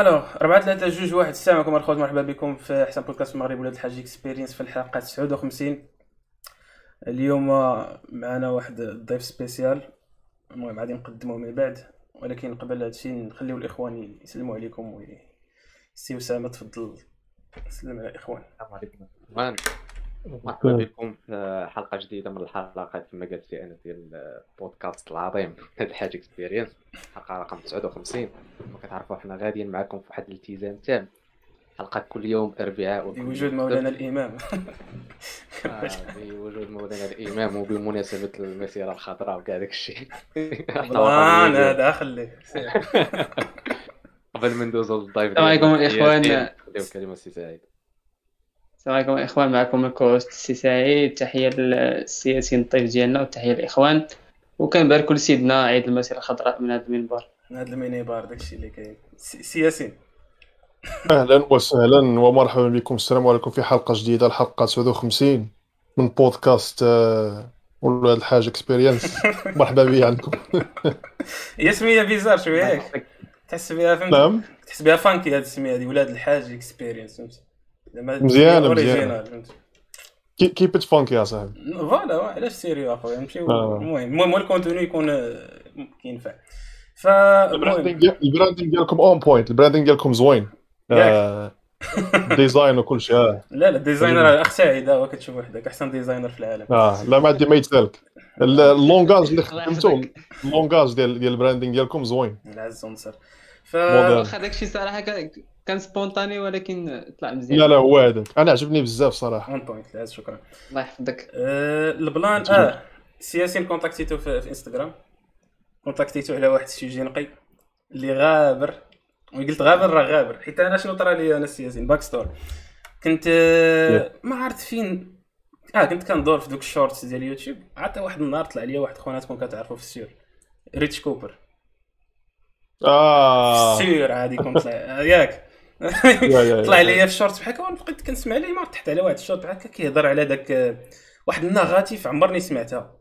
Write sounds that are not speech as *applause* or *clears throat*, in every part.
alors 4 3 2 1 السلام عليكم الخوت مرحبا بكم في أحسن بودكاست في المغرب ولاد الحاج Experience في الحلقة 59 اليوم معنا واحد الضيف spécial المهم غادي نقدموه من بعد ولكن قبل هادشي نخليو الإخوان يسلموا عليكم و سي اسامه تفضل. سلم على الإخوان. السلام عليكم. مرحبا بكم في حلقة جديدة من الحلقات. كما قلت لي أنا ديال البودكاست العظيم. *laughs* ولاد الحاج Experience حلقة رقم 59 كما كتعرفوا حنا غاديين معكم في واحد الالتزام تام. حلقة كل يوم أربعاء بوجود مولانا الإمام. *laughs* آه، بوجود مولانا الإمام وبمناسبة المسيرة الخضراء وكاع داك الشيء. *laughs* أنا هذا خليه قبل ما ندوزو للضيف السلام عليكم الاخوان كلمه سي سعيد. السلام عليكم الاخوان معكم ال co-host السي سعيد تحية لسي ياسين الضيف ديالنا وتحية للاخوان وكنباركوا لسيدنا عيد المسيره الخضراء من هذا المنبر. من هذا ال minibar داكشي اللي كاين. سي ياسين أهلا وسهلا ومرحبا بكم. السلام عليكم في حلقة جديدة الحلقة 59 من بودكاست ولاد الحاج Experience مرحبا بي عندكم. هي سميه bizarre شوية. ياك تحس بها فهمت؟ نعم. تحس بها funky هاد السمية هادي ولاد الحاج Experience مزيانة. فهمت؟ keep it funky يا صاحبي. voilà علاش sérieux أخويا؟ نمشيو آه. المهم المهم هو ال contenu يكون آه، كينفع ال branding ديال- ال branding ديالكم on point ال branding ديالكم زوين. آه، design وكل شيء *laughs* لا لا ال designer اخ سعيد هو كتشوف وحدك أحسن designer في العالم. آه لا ما عندي ما يتسالك ال- ال langage اللي *laughs* خدمته ال langage ديال ديال ال branding ديالكم زوين. العز ونصر ف. واخا داكشي صراحة كان- سبونتاني ولكن طلع مزيان. لا لا هو هذاك أنا عجبني بزاف صراحة. اون بوينت شكرا. الله يحفظك. آه، البلان آه السياسيين كونتاكتيتو في, في انستغرام كونتاكتيتو على واحد السوجي نقي اللي غابر. وقلت غابر راه غابر. حيت أنا شنو طرا لي أنا السياسيين باك ستور. كنت آه، ما عرفت فين. آه كنت كندور في دوك الشورتس ديال اليوتيوب. عطى واحد النهار طلع لي واحد خواتكم كتعرفوا في السير. Rich Cooper. آه. السير عادي كنت آه، ياك. يا- يا- *laughs* طلع. لي في الشورت بحال هكا بقيت كنسمع ليه ما تحت على واحد الشورت بحال هكا كيهضر على داك واحد ال narrative عمرني سمعتها.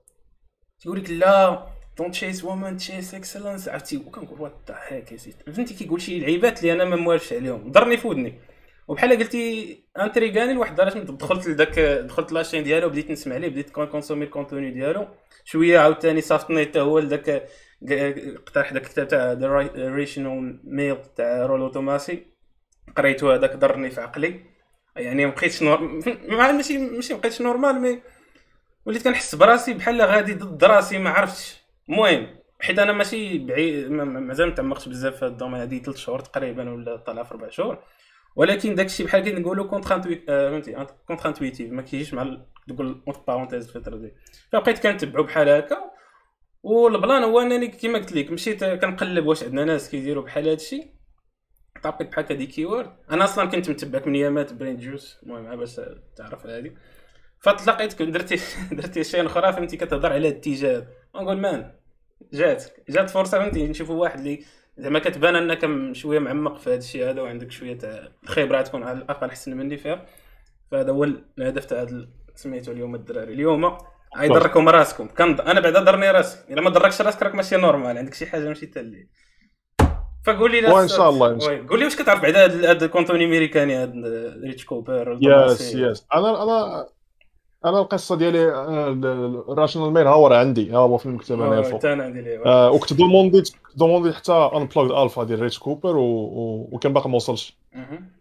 تيقول لك لا don't chase women chase excellence عرفتي وكنقول what the heck فهمتي كيقول شي لعيبات اللي أنا ما موالفش عليهم ضرني في ودني. وبحال قلتي intriguéاني لواحد الدرجه دخلت لذاك دخلت la chaîne ديالو بديت نسمع ليه بديت consommer ال contenu ديالو. شوية عاوتاني صافتني حتى هو لذاك اقترح داك الكتاب تاع The Rational Male تاع Rollo Tomassi قريته هذاك ضرني في عقلي. يعني مبقيتش نور... ماشي ماشي مبقيتش normal mais وليت كنحس براسي بحال غادي ضد راسي ما عرفتش. المهم حيت أنا ماشي بعيد ما- ما- مازال ما تعمقتش بزاف في ال domaine هادي ثلاث شهور تقريبا ولا طالع في أربع شهور. ولكن داكشي بحال كي نقولوا contre فهمتي؟ contre-intuitif ما كيجيش مع دوك اونت بارونتيز الفترة دي. فبقيت كنتبعو بحال هكا. والبلان هو أنني كيما قلت لك مشيت كنقلب واش عندنا ناس كيديروا بحال هادشي. طابقت بحال دي كيورد أنا أصلا كنت متبعك من ايامات برين جوس المهم باش تعرف هذه. فتلاقيتك درتي *laughs* درتي شي أخرى فهمتي كتهضر على الاتجاه. نقول مان جات جات فرصة فهمتي نشوفوا واحد اللي زعما كتبان انك شوية معمق في هذا الشيء هذا وعندك شوية تاع الخبره تكون على الأقل أحسن مني فيها. فهذا هو الهدف تاع سميتو اليوم الدراري. اليوم غيضركم راسكم. كنض... أنا بعدا ضرني راسي. إلا ما ضركش راسك راك ماشي normal عندك شي حاجة ماشي تالي فقول لي وإن شاء الله،. قول لي واش كتعرف بعدا هذا هذا ال contenu أمريكاني هذا ريتش كوبر يس. يس أنا أنا أنا القصة ديالي Rational Male ها هو عندي ها هو في المكتب هنايا oui، الفوق حتى أنا عندي ليه آه، وكنت demandéت demandé حتى Unplugged Alpha ديال Rich Cooper و... و... وكان باقي ما وصلش.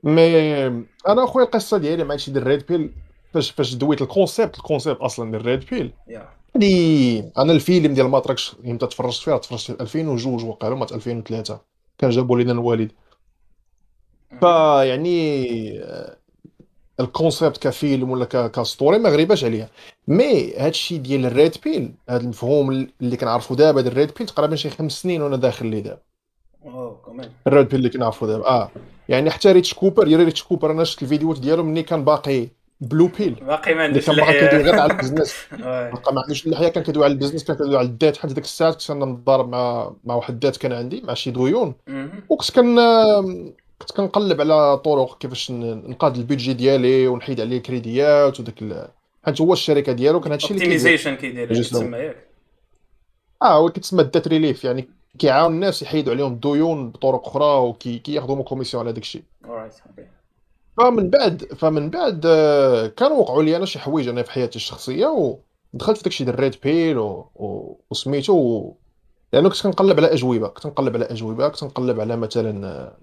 mais أنا أخويا القصة ديالي مع هادشي ديال ال red pill فاش فاش دويت ال concept ال concept أصلا ديال ال red pill يعني أنا الفيلم ديال Matrix إمتى تفرجت فيه تفرجت في 2002 وقيلا مات 2003 كان جابوا لينا الوالد فيعني آه، ال concept كفيلم ولا ك- ك story ما غريباش عليا. mais هادشي ديال ال red pill هاد المفهوم اللي كنعرفو دابا ديال ال red pill تقريبا شي خمس سنين وأنا داخل ليه دابا. ال red pill اللي كنعرفو دابا آه. يعني حتى Rich Cooper يا Rich Cooper أنا شفت الفيديوهات ديالو ملي كان باقي. blue pill. باقي ما عندوش كان باقي كيدوي غير على اللحيه ال business. *laughs* بقى ما عندوش اللحيه كان كيدوي على ال business كان كيدوي على ال dette حتى ديك الساعة كنت أنا متضارب مع مع واحد الدات كان عندي مع شي دويون. مهم. وكنت كن كنت كنقلب على طرق كيفاش نقاد ال budget ديالي ونحيد عليه الكريديات وداك ال... حيت هو الشركة ديالو كان هادشي اللي كيدير optimization كيدير تسمى ياك. آه هو كيتسمى ال debt relief يعني كيعاون الناس يحيدوا عليهم الديون بطرق أخرى وكياخذوا commission على داك الشيء فمن بعد فمن بعد آه، كانوا وقعوا لي أنا شي حوايج أنا في حياتي الشخصية ودخلت في داكشي ديال ال red pill و... و... وسميتو و... لأنه كنت كنقلب على أجوبة كنت كنقلب على أجوبة كنت كنقلب على مثلا آه،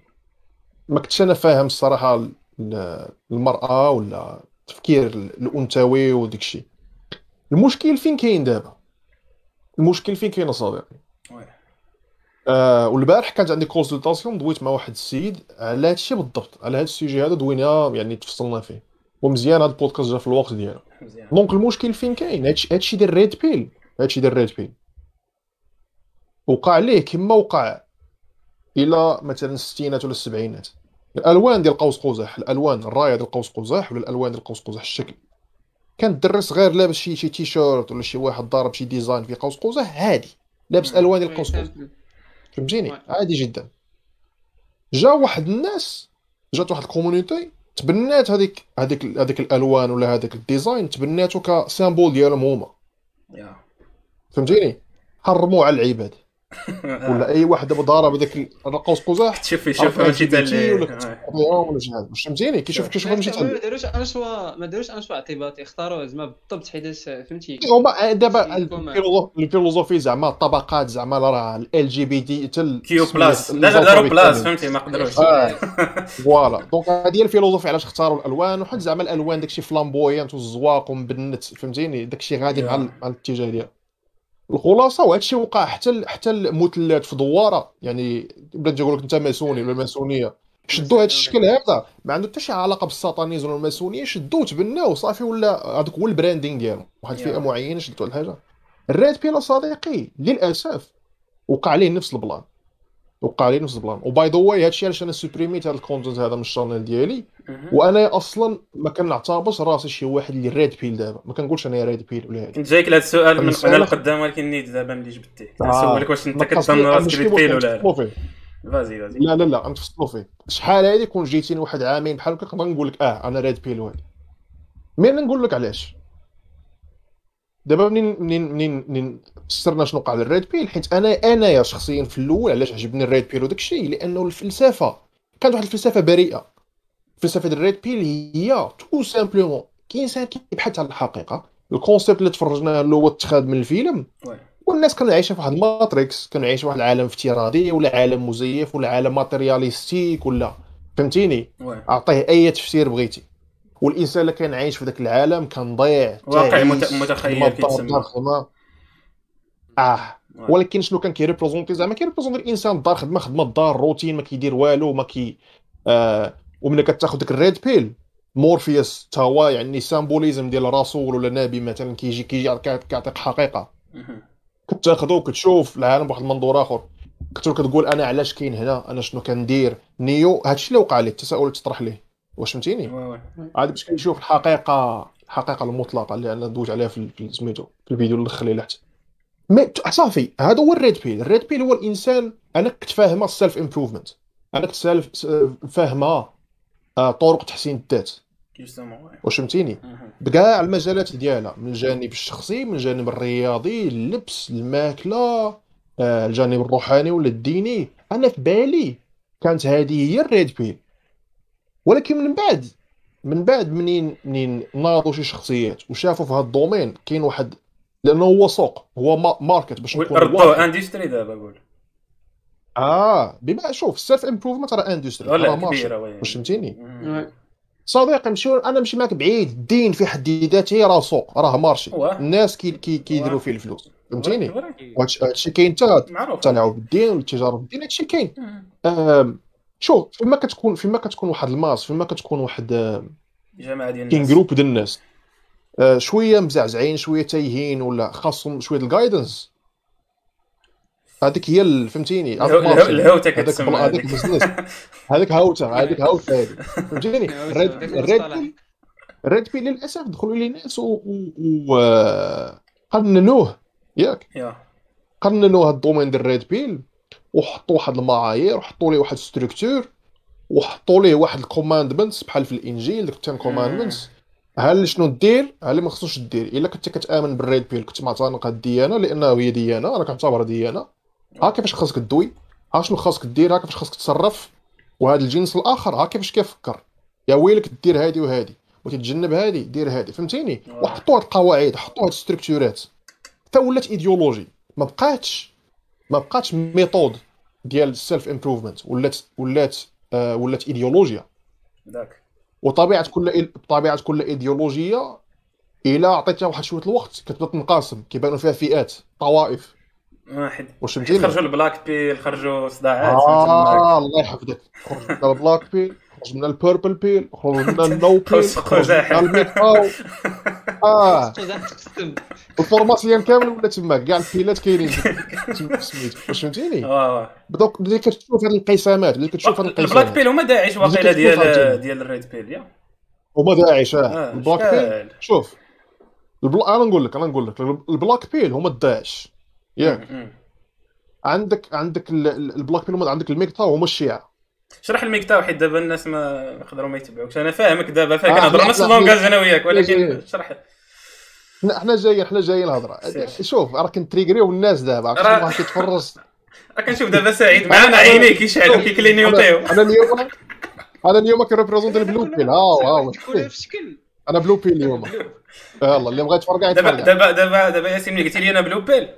ما كنتش أنا فاهم الصراحة ال- المرأة ولا التفكير الأنثوي وداك الشيء المشكل فين كاين دابا؟ المشكل فين كاين صديقي. آه والبارح كانت عندي consultation دويت مع واحد السيد على هذا الشيء بالضبط على هذا ال sujet هذا دوينا يعني تفصلنا فيه. ومزيان هذا البودكاست جا في الوقت ديالو. donc المشكل فين كاين؟ هادشي هادشي ديال ال red pill هادشي ديال ال red pill وقع ليه كما وقع إلى مثلا الستينات ولا السبعينات. الألوان ديال قوس قزح الألوان الراية ديال قوس قزح ولا الألوان ديال قوس قزح الشكل. كان الدرس غير لابس شي شي تيشيرت ولا شي واحد ضارب شي design في قوس قزح عادي لابس. ألوان ديال قوس قزح. فهمتيني. عادي جدا. جا واحد الناس جات واحد ال community تبنات هذيك هذيك هذيك الألوان ولا هذاك ال design تبناتو ك symbole ديالهم هما. فهمتيني؟ حرموه على العباد. ولا أي واحد دابا ضارب هذاك القوس قزح شوف يشوف ماشي تاع LGBT ولا شي حاجة. واش فهمتيني كيشوف كيشوف ماشي ما تهدد داروش انشوا ما داروش انشوا اعتباطي اختاروا زعما بالضبط حيتاش فهمتي؟ هما دابا شي كومان. الفيلوزوف- الفيلوزوفي زعما الطبقات زعما راه ال جي بي دي حتى كيو بلاس لا داروا بلاس فهمتي؟ ما قدروش. آه. فوالا. دونك هذه هي الفيلوزوفي علاش اختاروا الألوان؟ وحيت زعما الألوان داكشي فلامبويانت والزواق ومبنت فهمتيني؟ داكشي غادي مع الاتجاه ديالو. الخلاصة وهذا الشيء وقع حتى حتى المثلثات في دوارة. يعني بلاد يقول لك أنت ماسوني ولا ماسونية؟ شدوا هذا الشكل هذا. ما عنده حتى شي علاقة بال Satanism ولا الماسونية شدوه تبناوه صافي ولا هذاك هو ال branding ديالهم. واحد الفئه. معينة شدوا الحاجة ال red pill صديقي للأسف وقع عليه نفس ال plan. وقع عليه نفس ال plan. و by the way هادشي علاش أنا سوبريميت هذا ال content هذا من ال channel ديالي. وأنا أصلا ما كنعتبرش راسي شي واحد اللي red pill دابا. ما كنقولش أنا red pill ولا هادي. جايك لهذا السؤال من المسألة- هنا لقدام ولكن نيت دابا ملي جبتيه آه. نسولك واش أنت كتظن لي- راسك red pill ولا لا. فازي فازي. لا لا لا نتفصلوا فيه شحال هادي كون جيتيني واحد عامين بحال هكا نقدر نقول لك آه أنا red pill وهادي. mais أنا نقول لك علاش. دابا منين منين منين منين فسرنا شنو وقع لل red pill؟ حيت أنا أنايا شخصيا في الأول علاش عجبني ال red pill وداك الشيء؟ لأنه الفلسفة كانت واحد الفلسفة بريئة. الفلسفه ديال ال red pill هي tout simplement كاين انسان كيبحث على الحقيقة. ال concept اللي تفرجنا له هو اتخاذ من الفيلم. والناس كانوا عايشين في واحد ال matrix كانوا عايشين في واحد العالم افتراضي ولا عالم مزيف ولا عالم materialistic ولا. فهمتيني. أعطيه أي تفسير بغيتي. والإنسان اللي كان عايش في ذاك العالم كان ضايع واقع متخيل كيتسمى. آه. ولكن شنو كان كيريبريزونتي؟ زعما كيريبريزونتي الإنسان الدار خدمه خدمة الدار روتين ما كيدير والو ما كي آه. وملي كتاخذ ديك ال red pill مورفيوس تا هو يعني symbolism ديال رسول ولا نبي مثلا كيجي كيجي كيعطيك حقيقة. كتاخذو وكتشوف العالم بواحد المنظور آخر. كتقول أنا علاش كاين هنا؟ أنا شنو كندير؟ نيو هادشي اللي وقع ليه التساؤل تطرح ليه. واش فهمتيني. عاد باش كنشوف الحقيقة الحقيقة المطلقة اللي أنا دوز عليها في سميتو في الفيديو اللي دخل ليه mais صافي هذا هو ال red pill. ال red pill هو الإنسان أنا كنت فاهمها ال self improvement أنا كنت self فاهمها آه، طرق تحسين الذات. واش فهمتيني. بكاع المجالات ديالها من الجانب الشخصي من الجانب الرياضي اللبس الماكلة آه، الجانب الروحاني ولا الديني أنا في بالي كانت هذه هي ال red pill. ولكن من بعد من بعد منين منين ناضوا شي شخصيات وشافوا في هذا ال domaine كاين واحد لأنه هو سوق هو ma- market باش نكون ردوه. industry دابا قول. آه بما شوف ال self improvement راه industry ولا راه marché كبيرة. واش فهمتيني. صديقي مشي أنا نمشي معك بعيد الدين في حد ذاته راه سوق راه marché. الناس كي كي كيديروا. فيه الفلوس. فهمتيني؟ هادشي كاين حتى معروف. التلاعب بالدين والتجاره بالدين هادشي كاين. شوف فيما كتكون فيما كتكون واحد ال masse فيما كتكون واحد آم، جماعة ديال كاين الناس. groupe ديال الناس. آه، شوية مزعزعين شوية تايهين ولا خاصهم شوية ال guidance هذيك هي فهمتيني. الهوتة كتسمى *laughs* هذيك. business هذاك هاوته هذيك هاوته هذه فهمتيني ال red ال red ال red pill للأسف دخلوا لي ناس و, و... و... آه، قننوه ياك؟ yeah. قننوا هاد ال domaine ديال ال red pill وحطوا واحد المعايير وحطوا ليه واحد structure وحطوا ليه واحد ال commandments بحال في الإنجيل ديك ال ten commandments هل شنو دير؟ هل ما خصوش دير؟ إلا كنت كتآمن بال red pill كنت معتنق هاد الديانه لأنه هي ديانة أنا كنعتبرها ديانة. ها كيفاش خاصك تدوي؟ ها شنو خاصك دير؟ ها كيفاش خاصك تتصرف وهذا الجنس الآخر ها كيفاش كيفكر؟ يا ويلك دير هادي وهادي وتتجنب هادي دير هادي فهمتيني. وحطوا هاد القواعد حطوا هاد الستركتورات حتى ولات إيديولوجي ما بقاتش. ما بقاتش method ديال ال self improvement ولات ولات آه ولات ايديولوجيا ذاك وطبيعة كل طبيعة كل ايديولوجيه إلا عطيتها واحد شوية الوقت كتبدا تنقسم كيبانوا فيها فئات طوائف. واحد واش فهمتيني خرجوا البلاك بيل خرجوا صداعات آه الله يحفظك. خرج من البلاك بيل خرج من البيربل بيل خرج من النو بيل خرج من. الميتاو *laughs* آه. *laughs* الفورماسيون كامل ولا تماك كاع البيلات كاينين. *laughs* سميتو. واش فهمتيني؟ واه بدوك بديت كتشوف هاد الانقسامات بديت كتشوف هاد ال black الانقسامات pill هما داعش واقيلا ديال. ديال ال red pill yeah. هما داعش آه. آه ال black pill. شوف ال bla... أنا نقول لك أنا نقول لك ال black pill هما الداعش ياك. عندك عندك ال- ال- ال black pill عندك ال MGTOW هما الشيعة. شرح ال MGTOW حيت دابا الناس ما يقدروا ما يتبعوكش. أنا فاهمك دابا فاهم آه، كنهضروا لا، نفس لا، ال langage أنا وياك لا، ولكن لا. شرح. حنا حنا جايين حنا جايين الهضرة. شوف راه كنتريغريو الناس دابا راه- واحد كيتفرج. *laughs* راه كنشوف دابا سعيد معانا عينيه كيشعلوا كيكلينيوطيو أنا أنا اليوم أنا اليوم كنريبريزونتي البلو بيل. ها ها كلها في شكل أنا بلو بيل اليوم. يلا اللي بغى يتفرج دابا يتفرج. دابا دابا دابا ياسين ملي قلتي لي أنا بلو بيل.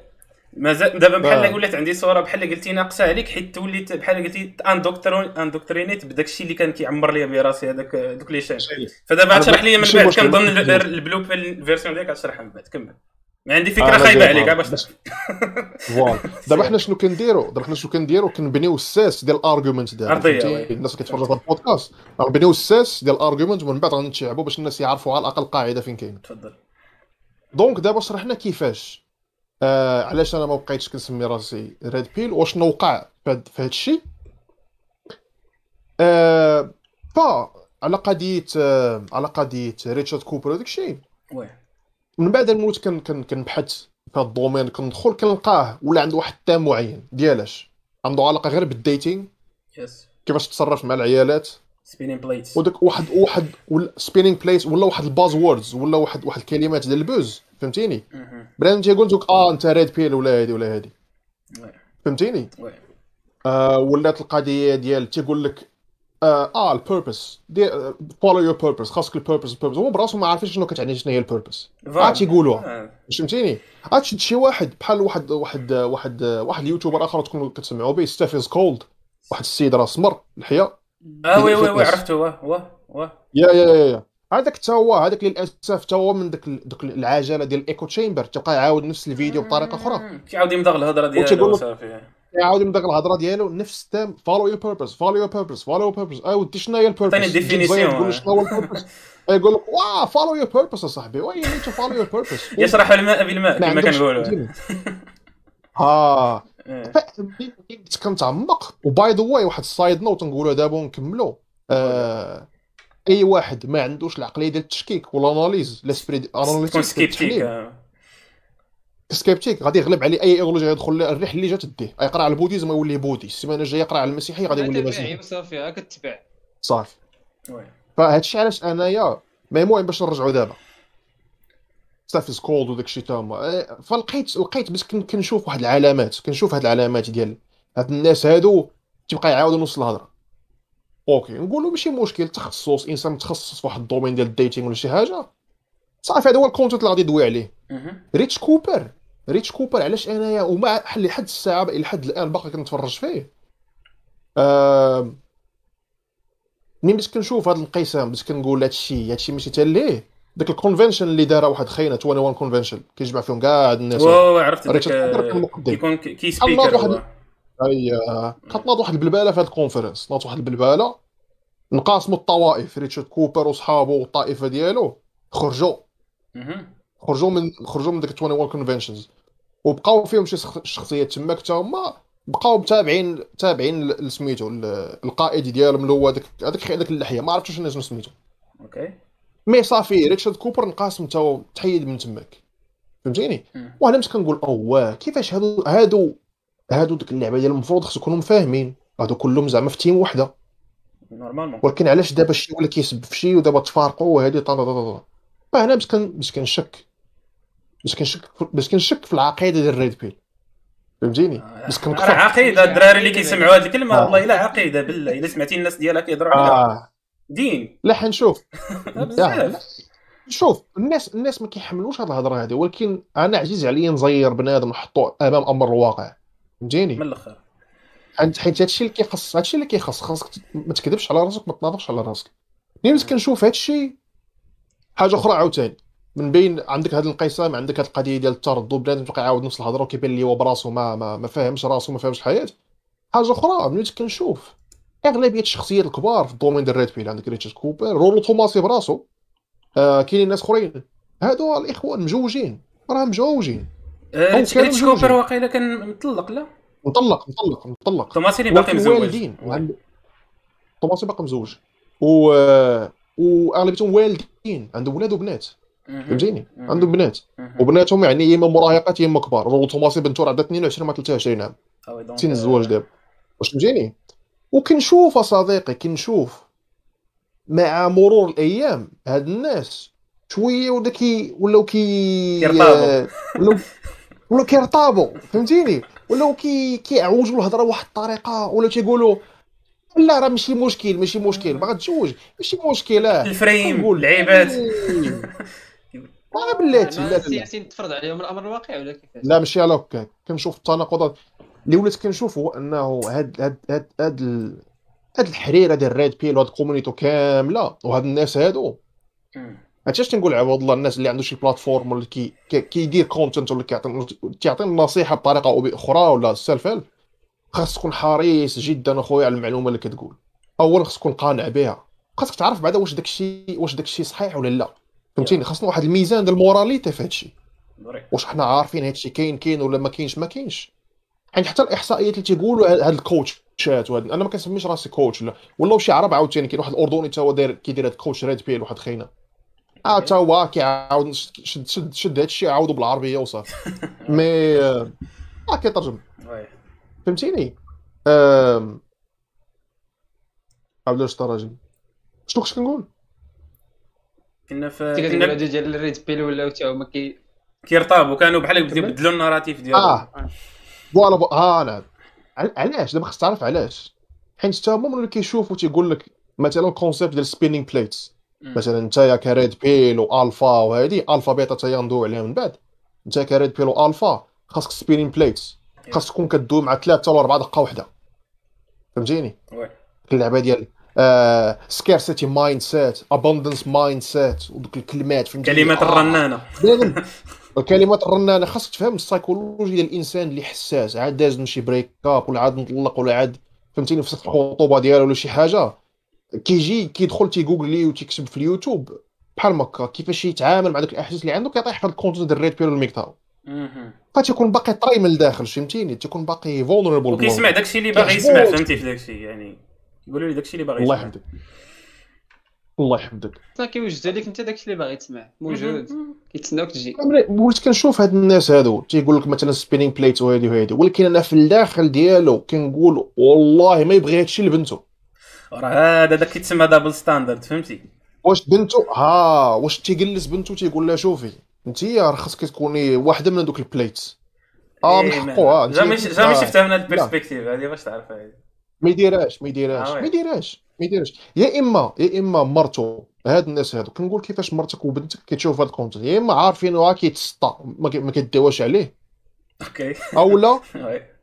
مازال دابا بحال آه. ولات عندي صورة بحال قلتي ناقصه عليك حيت توليت بحال قلتي اندوكترون اندوكترينيت بداك الشيء اللي كان كيعمر لي براسي هذاك دوك لي شان فدابا غتشرح لي من بعد. كنظن ال- ال blue pill ال version ديالك غتشرحها من بعد كمل. ما عندي فكرة أنا خايبة عليك. باش voilà. دابا حنا شنو كنديروا دابا حنا شنو كنديروا كنبنيو الساس ديال ال argument دابا. الناس اللي كيتفرجوا في البودكاست. غنبنيو الساس ديال ال argument ومن بعد غنتشعبوا باش الناس يعرفوا على الأقل القاعدة فين كاينة. تفضل. donc دابا شرحنا كيفاش. آه علاش أنا ما بقيتش كنسمي راسي red pill؟ وشنو وقع في هاد الشيء آه ف على قضية آه على قضية ريتشارد كوبر وداك الشيء. من بعد نموت كن كن كنبحث في هاد ال domaine كندخل كنلقاه ولا عنده واحد ال thème معين. ديالاش. عنده علاقة غير بال dating. yes كيفاش تصرف مع العيالات. spinning plates وداك واحد واحد spinning plates ولا واحد ال buzzwords ولا واحد واحد الكلمات ديال ال buzz. فهمتيني؟ بنادم تيقول لك آه أنت red pill ولا هادي ولا هادي فهمتيني؟ آه ولات القضية ديال تيقول لك آه, آه ال purpose follow your purpose خاصك ال purpose ال purpose هو براسو ما عارفين شنو كتعني شنو هي ال purpose آه تيقولوها. آه. فهمتيني؟ عاد شي شي واحد بحال واحد واحد واحد واحد ال YouTuber آخر تكونوا كتسمعوا به Stef is cold واحد السيد راه سمر الحياة. آه oui oui oui. عرفته. واه واه واه. يا يا يا يا. هذاك حتى هو هذاك للأسف حتى هو من داك داك العجلة ديال ال echo chamber تبقى يعاود نفس الفيديو بطريقة أخرى. كيعاود يمضغ الهضرة ديالو صافي. يعاود داك الهضرة ديالو نفس ال thème follow your purpose follow your purpose follow your purpose آه ودي شنو هي ال purpose عطيني definition. تقول شنو هو ال purpose يقول لك واه follow your purpose اصاحبي oui you need to follow your purpose يشرح الماء بالماء كما كنقولوا. آه آه. بديت كنتعمق. و by the way واحد ال side note نقولها دابا ونكملوا آه أي واحد ما عندوش العقلية ديال التشكيك وال analyse l'esprit تكون analytique sceptique آه. sceptique غادي يغلب عليه أي ايديولوجيا غيدخل لها الريح اللي جات ديه. يقرا على ال bouddhisme يولي bouddhiste السيمانة الجاية يقرأ على المسيحية غادي يولي مسيحي وصافي ها كتبع صافي. oui. فهاد الشيء علاش أنايا ما المهم باش نرجعوا دابا. Stef cold وداك الشيء تما آه، فلقيت لقيت بس كن- كنشوف واحد العلامات كنشوف هاد العلامات ديال هاد الناس هادو تيبقى يعاودوا نفس الهضرة. okay نقولوا ماشي مشكل تخصص إنسان متخصص في واحد ال domaine ديال ال dating ولا شي حاجة. صافي هذا هو ال content اللي غادي يدوي عليه. ريتش كوبر. ريتش كوبر علاش أنايا؟ حل لحد الساعة إلى حد الآن باقي كنتفرج فيه. آم، ملي بديت كنشوف هذا الانقسام بديت كنقول هذا الشيء هذا الشيء ماشي حتى ليه. داك ال convention اللي دارها واحد خينا 21 convention كيجمع فيهم كاع الناس. wow عرفت. داك آه،. كيكون key speaker واحد- أي كتنوض واحد البلباله في هاد ال conference. ناض واحد البلباله انقسموا الطوائف ريتشارد كوبر وصحابه والطائفة ديالو خرجوا. خرجوا من خرجوا من ديك 21 conventions وبقاو فيهم شي شخ- شخصيات تماك حتى هما بقاو تابعين تابعين ل- القائد ديالهم اللي هو داك هذاك هذاك اللحية. ما عرفتش شنو سميتو. okay. mais صافي ريتشارد كوبر انقسم تا تحيد من تماك. فهمتيني. وأنا مش كنقول أوه كيفاش هادو هادو هادو ديك اللعبة ديال المفروض خصو يكونوا فاهمين هادو كلهم زعما في team وحدة. normalement. ولكن علاش دابا شي ولا كيسب في شي ودابا تفارقوا وهادي طا طا طا طا فانا باش كن باش كنشك باش كنشك باش كنشك في العقيدة ديال ال red pill فهمتيني؟ بس راه كنقطع عقيدة الدراري اللي كيسمعوا هذه الكلمة آه. والله إلا عقيدة بالله. إلا سمعتي الناس ديالها كيهضروا عليها. آه. دين. لا حنشوف. *laughs* بزاف. شوف الناس الناس ما كيحملوش هاد الهضرة هذه ولكن أنا عزيز عليا نزير بنادم نحطو أمام أمر الواقع. فهمتيني من الآخر حيت هادشي اللي كيخص هادشي اللي كيخص خاصك ما تكذبش على راسك ما تنافقش على راسك. ملي كنشوف هادشي حاجة أخرى عاوتاني. من بين عندك هذا الانقسام عندك هذه القضية ديال التردد بنادم تبقى يعاود نفس الهضرة وكيبان لي هو براسو ما ما, ما فاهمش راسو ما فاهمش الحياة. حاجة أخرى ملي كنشوف أغلبية الشخصيات الكبار في ال domaine ديال red pill عندك ريتشارد كوبر رولو توماسي براسو. آه كاينين ناس أخرين. هادو الإخوان مزوجين راه مزوجين. آه، ريتش مزوجين. كوبر واقيلا كان مطلق لا؟ مطلق مطلق مطلق. توماسي اللي باقي مزوج. توماسي باقي مزوج. و واغلبيتهم والدين عندهم ولاد وبنات. فهمتيني. عندهم بنات. وبناتهم يعني يا اما مراهقات يا اما كبار رولو توماسي بنته راه عندها 22 مع 23 عام آه سن آه، الزواج دابا. واش فهمتيني؟ وكنشوف اصديقي كنشوف مع مرور الأيام هاد الناس شوية ولا كي ولاو كي كيرتابوا. ولاو *laughs* ولاو كيرتابوا فهمتيني؟ ولاو كي كيعوجوا الهضرة بواحد الطريقة ولا كيقولوا لا راه ماشي مشكل ماشي مشكل باغا تزوج ماشي مشكل آه. الفريم العيبات *laughs* ما بلاتي لا السياسيين تفرض عليهم الأمر الواقع ولا كيفاش؟ لا ماشي على هكاك. كنشوف التناقضات. اللي وليت كنشوف هو أنه هاد هاد هاد هاد هاد الحريرة ديال ريد بيل وهاد الكوميونيتي كاملة وهاد الناس هادو. عرفتي اش تنقول عباد الله الناس اللي عنده شي platform ولا كي كي- كيدير content ولا كيعطي كيعطي نصيحة بطريقة أو بأخرى ولا self help خاص تكون حريص جدا أخويا على المعلومة اللي كتقول. اولا خاص تكون قانع بها. خاصك تعرف بعدا واش داك الشيء واش داك الشيء صحيح ولا لا. فهمتيني خاصنا واحد الميزان ديال ال morality في هاد الشيء ضروري. واش حنا عارفين هادشي كاين كاين ولا ما كاينش؟ ما كاينش. يعني حتى الإحصائيات اللي تيقولوا هاد ال coachات وهاد أنا ما كنسميش راسي coach لا ولاو شي عرب عاوتاني كاين واحد الأردني تا هو داير كيدير هاد coach red pill واحد خينا. آه تا هو كيعاود شد شد شد هادشي عاودو بالعربية وصافي *laughs* mais آه آه، كيترجم oui. فهمتيني؟ آم... عاود واش تراجم شنو كنت كنقول كنا في كتقول كنا هادو ديال ال red pill ولاو تا هما كي كيرتابوا كانوا بحال. يبدلوا ال narrative ديالهم. آه. voilà ها نعم عل- علاش؟ دابا خصك تعرف علاش. حيت حتى هما ملي كيشوفوا تيقول لك مثلا ال concept ديال spinning plates. مثلا انت يا ك red pill وألفا وهذه ألفا بيتا تا ندوي عليها من بعد. انت ك red pill وألفا خاصك spinning plates خاص تكون كدوي مع ثلاثة ولا اربعه دقة واحدة. فهمتيني؟ oui. اللعبة ديال scarcity mindset abundance mindset ودوك الكلمات فهمتيني؟ كلمات آه. الرنانة. الكلمات *laughs* الرنانة خاصك تفهم السايكولوجي ديال الإنسان اللي حساس. عاد داز من شي break up ولا عاد مطلق ولا عاد فهمتيني؟ في الخطوبة ديالو ولا شي حاجة. كيجي كيدخل تيجوجلي وتيكتب في اليوتيوب. بحال هكا كيفاش يتعامل مع داك الاحاسيس اللي عنده كيطيح في ال content ديال red pill وال MGTOW. فتيكون باقي طري من الداخل فهمتيني؟ تيكون باقي vulnerable وكيسمع داكشي اللي باغي. يسمع فهمتي في داكشي يعني يقولوا لي داكشي اللي باغي الله يسمع. يحمدك الله يحمدك أصلا كيوجدوا لك انت داكشي اللي باغي تسمع؟ موجود. كيتسناوك تجي. وليت كنشوف هاد الناس هادو. تيقول لك مثلا spinning plate وهادي وهادي. ولكن أنا في الداخل ديالو كنقول والله ما يبغي هادشي لبنته. راه هذا داك كيتسمى double standard فهمتي واش بنته ها واش تيجلس بنته تيقول لها شوفي انت راه خاصك تكوني واحدة من دوك ال plates آه من إيه، حقه ما- ها jamais jamais. شفتها من هاد ال perspective هذه باش تعرفها ما يديرهاش ما يديرهاش آه،. ما يديرهاش ما يديرهاش يا اما يا إما مرتو هاد الناس هادو كنقول كيفاش مرتك وبنتك كتشوف هاد ال content يا إما عارفين راه كيتسطى ما كداواش عليه okay أولا. *laughs*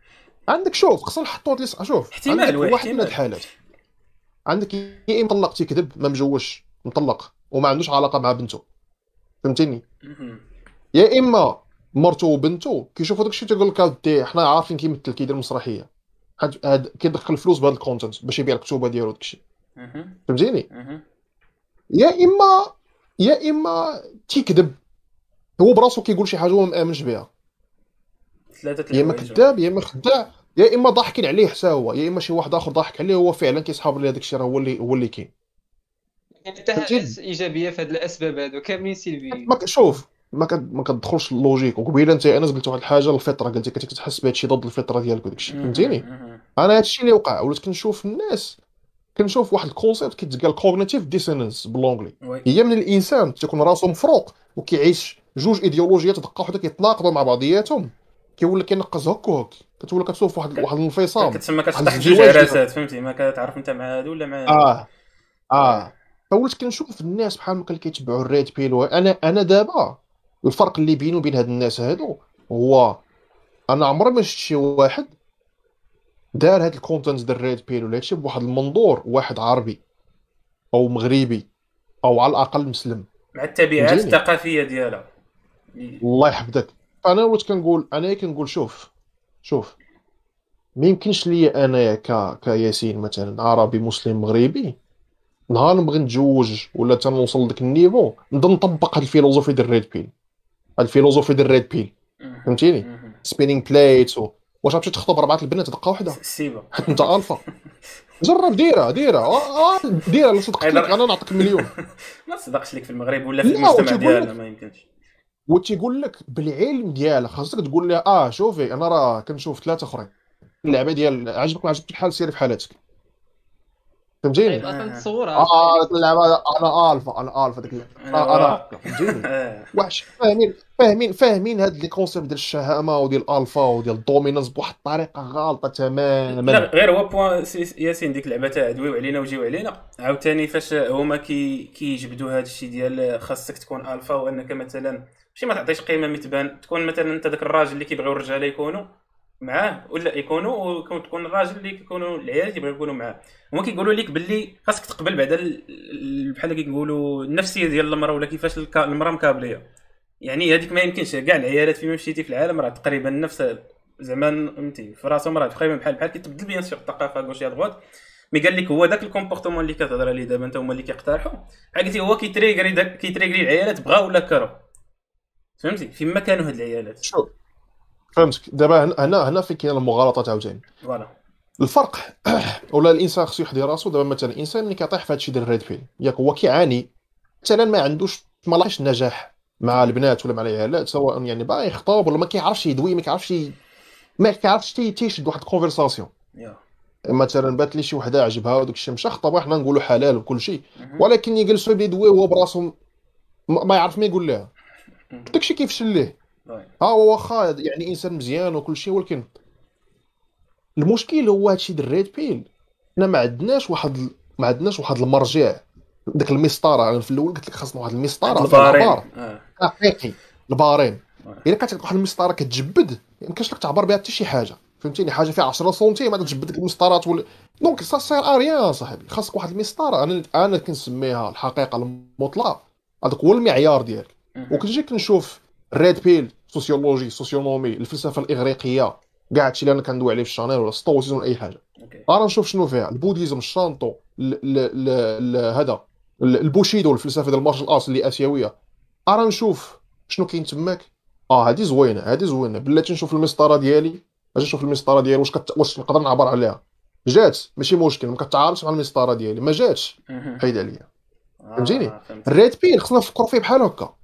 عندك شوف خصنا نحطوا لي شوف احتمال، عندك واحد من احتمال. الحالات عندك يا إما مطلق تيكذب ما مجوش مطلق وما عندوش علاقة مع بنته فهمتيني مهم. يا إما مرته وبنته كيشوفوا داكشي تيقول لك حنا عارفين كيمثل كيدير مسرحيه هاد هاد كيدخل فلوس بهذا ال content باش يبيع الكتوبة ديالو داكشي. فهمتيني. يا إما يا إما تيكذب هو براسو كيقول شي حاجة هو ما مأمنش بها ثلاثة يا إما. كذاب يا إما خداع يا إما ضاحكين عليه حتى هو يا إما شي واحد آخر ضاحك عليه هو فعلا كيصحاب ليه داكشي راه هو اللي هو اللي كاين يعني حتى إيجابية في هاد الأسباب هادو كاملين سلبيين ما شوف ما ما كتدخلش ال logique وقبيلة أنت أنا قلت واحد الحاجة الفطرة قلت لك كنت تحس بهذا الشيء ضد الفطرة ديالك وداكشي مهم. فهمتيني. أنا هادشي اللي وقع ولات كنشوف الناس كنشوف واحد ال concept كيتقال cognitive dissonance باللونجلي. هي من الإنسان تيكون راسو مفروق وكيعيش جوج إيديولوجيات دقة وحدة كيتناقضوا مع بعضياتهم كيولي لك كينقص هك وهك كتولي كتشوف واحد واحد الانفصام كتسمى واحد جوج عراسات فهمتي؟ ما كتعرف انت مع هادو ولا مع آه. آه. فولت كنشوف الناس بحال هكا اللي كيتبعوا ال red pill أنا أنا دابا الفرق اللي بيني وبين هاد الناس هادو هو أنا عمري ما شفت شي واحد دار هاد ال content ديال ال red pill ولا هادشي بواحد المنظور واحد عربي أو مغربي أو على الأقل مسلم. مع التبعات؟ الثقافية ديالها. الله يحفظك. فانا وليت كنقول؟ أنا كنقول شوف شوف ما يمكنش ليا انايا ك كياسين مثلا عربي مسلم مغربي نهار نبغي نتزوج ولا تنوصل لذاك ال niveau نبدأ نطبق هاد ال philosophie ديال ال red pill هاد ال philosophie ديال ال red pill. فهمتيني. spinning plate و... واش غتمشي تخطب أربعة البنات دقة واحدة؟ حيت أنت ألفا. جرب ديرها ديرها. آه، آه، ديرها لا صدقت أنا نعطيك مليون. *laughs* ما تصدقش لك في المغرب ولا في المجتمع ديالنا ما يمكنش. وتيقول لك بالعلم ديالها خاصك تقول لها آه شوفي أنا راه كنشوف ثلاثة أخرين. اللعبة ديال عجبك ما عجبك الحال سيري في حالتك. فهمتيني؟ أصلا تصورها آه اللعبة أنا الفا أنا الفا ديك اللعبة. أنا. هكا فهمتيني؟ *laughs* آه. واش فاهمين فاهمين فاهمين هاد les concepts ديال الشهامة وديال الالفا وديال ال dominance بواحد الطريقة غالطة لا تماما غير هو بوان سي- ياسين ديك اللعبة تاع دويو علينا وجيو علينا عاوتاني فاش هما كي كيجبدوا هذا الشيء ديال خاصك تكون الفا وأنك مثلا ماشي ما تعطيش قيمة متبان تكون مثلا أنت ذاك الراجل اللي كيبغيو الرجالة يكونوا معاه ولا يكونوا وتكون الراجل اللي كيكونوا العيال كيبغيو يكونوا معاه. هما كيقولوا لك باللي خاصك تقبل بعدا ال- ال- بحال كيقولوا النفسية ديال المرأة ولا كيفاش المرأة مكابليه يعني هذيك ما يمكنش. كاع العيالات فيما مشيتي في العالم راه تقريبا نفس زعما فهمتي؟ في راسهم راه تقريبا بحال بحال كتبدل bien sûr الثقافة gauche droite mais قال لك هو داك ال comportement اللي كتهضر عليه دابا أنت هما اللي كيقترحوا. عقلتي هو كي trigger ي داك كي trigger ي العيالات بغاو ولا كرهوا فهمتي؟ فيما كانوا هاد العيالات. شوف فهمتك دابا هنا- هنا فين كاين المغالطات عاوتاني. voilà. الفرق *clears throat* ولا الإنسان خصو يحضر راسو؟ دابا مثلا الإنسان اللي كيطيح في هادشي ديال ال red pill ياك هو كيعاني مثلا ما عندوش ما لاقيش النجاح مع البنات ولا مع العيالات سواء يعني باغي يخطب ولا ما كيعرفش يدوي ما كيعرفش ي- ما كيعرفش تي- تيشد واحد ال conversation مثلا بات لي شي وحدة عجبها وداك الشيء مشى خطبها حنا نقولوا حلال وكل شيء. ولكن يجلسوا يبدأ يدوي هو براسو ما ما يعرف ما يقول لها. داكشي كيفشل ليه. ها هو واخا يعني إنسان مزيان وكل شيء ولكن المشكل هو هادشي ديال ال red pill. حنا ما عندناش واحد ما عندناش واحد المرجع. داك المسطرة أنا في الأول قلت لك خاصنا واحد المسطرة البارين. آه. حقيقي البارين. آه. إلا كانت واحد المسطرة كتجبد ما يمكنش لك تعبر بها حتى شي حاجة. فهمتيني؟ حاجة فيها 10 سنتيم عاد تجبد المسطرات ولا دونك سا سير اريان صاحبي. خاصك واحد المسطرة. أنا أنا كنسميها الحقيقة المطلقه هذاك هو المعيار ديالك. وكنجي كنشوف الريد بيل سوسيولوجي سوسيونومي الفلسفة الإغريقية. كاع هادشي اللي أنا كندوي عليه في الشانيل ولا ستويسيزم ولا أي حاجة. أنا نشوف شنو فيها؟ البوديزم الشانطو ال- ال- ال- ال- هذا ال- البوشيدو الفلسفة ديال ال martial arts اللي آسيوية. أنا نشوف شنو كاين تماك. آه هادي زوينة هادي زوينة. بلاتي نشوف المسطرة ديالي أجي نشوف المسطرة ديالي واش كت... واش نقدر نعبر عليها. جات ماشي مشكل ما كتعارضش مع المسطرة ديالي. ما جاتش. حيد عليا. آه، فهمتيني؟ فهمت. ال red pill خصنا نفكروا فيه بحال هكا.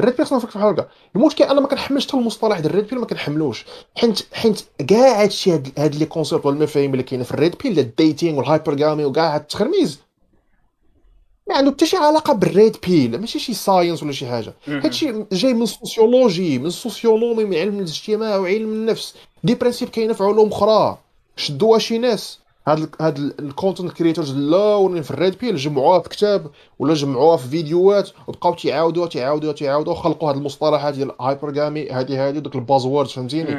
ال red pill خصنا نفكروا بحال هكا المشكل أنا ما كنحملش حتى المصطلح ديال ال red pill ما كنحملوش. حيت حيت كاع هادشي هاد les concepts والمفاهيم اللي كاينة في ال red pill ال dating وال hypergamy وكاع هاد التخرميز. ما عنده حتى شي علاقة بال red pill ماشي شي science ولا شي حاجة. هادشي جاي من ال sociologie من ال socionomie من علم الاجتماع وعلم النفس. des principes كاينة في علوم أخرى. شدوها شي ناس. هاد ال هاد ال content creators الاولين في ال red pill جمعوها في كتاب ولا جمعوها في فيديوهات وبقاو تيعاودوها تيعاودوها تيعاودوها وخلقوا هاد المصطلحات ديال hypergamy هادي هادي دوك ال buzzwords فهمتيني.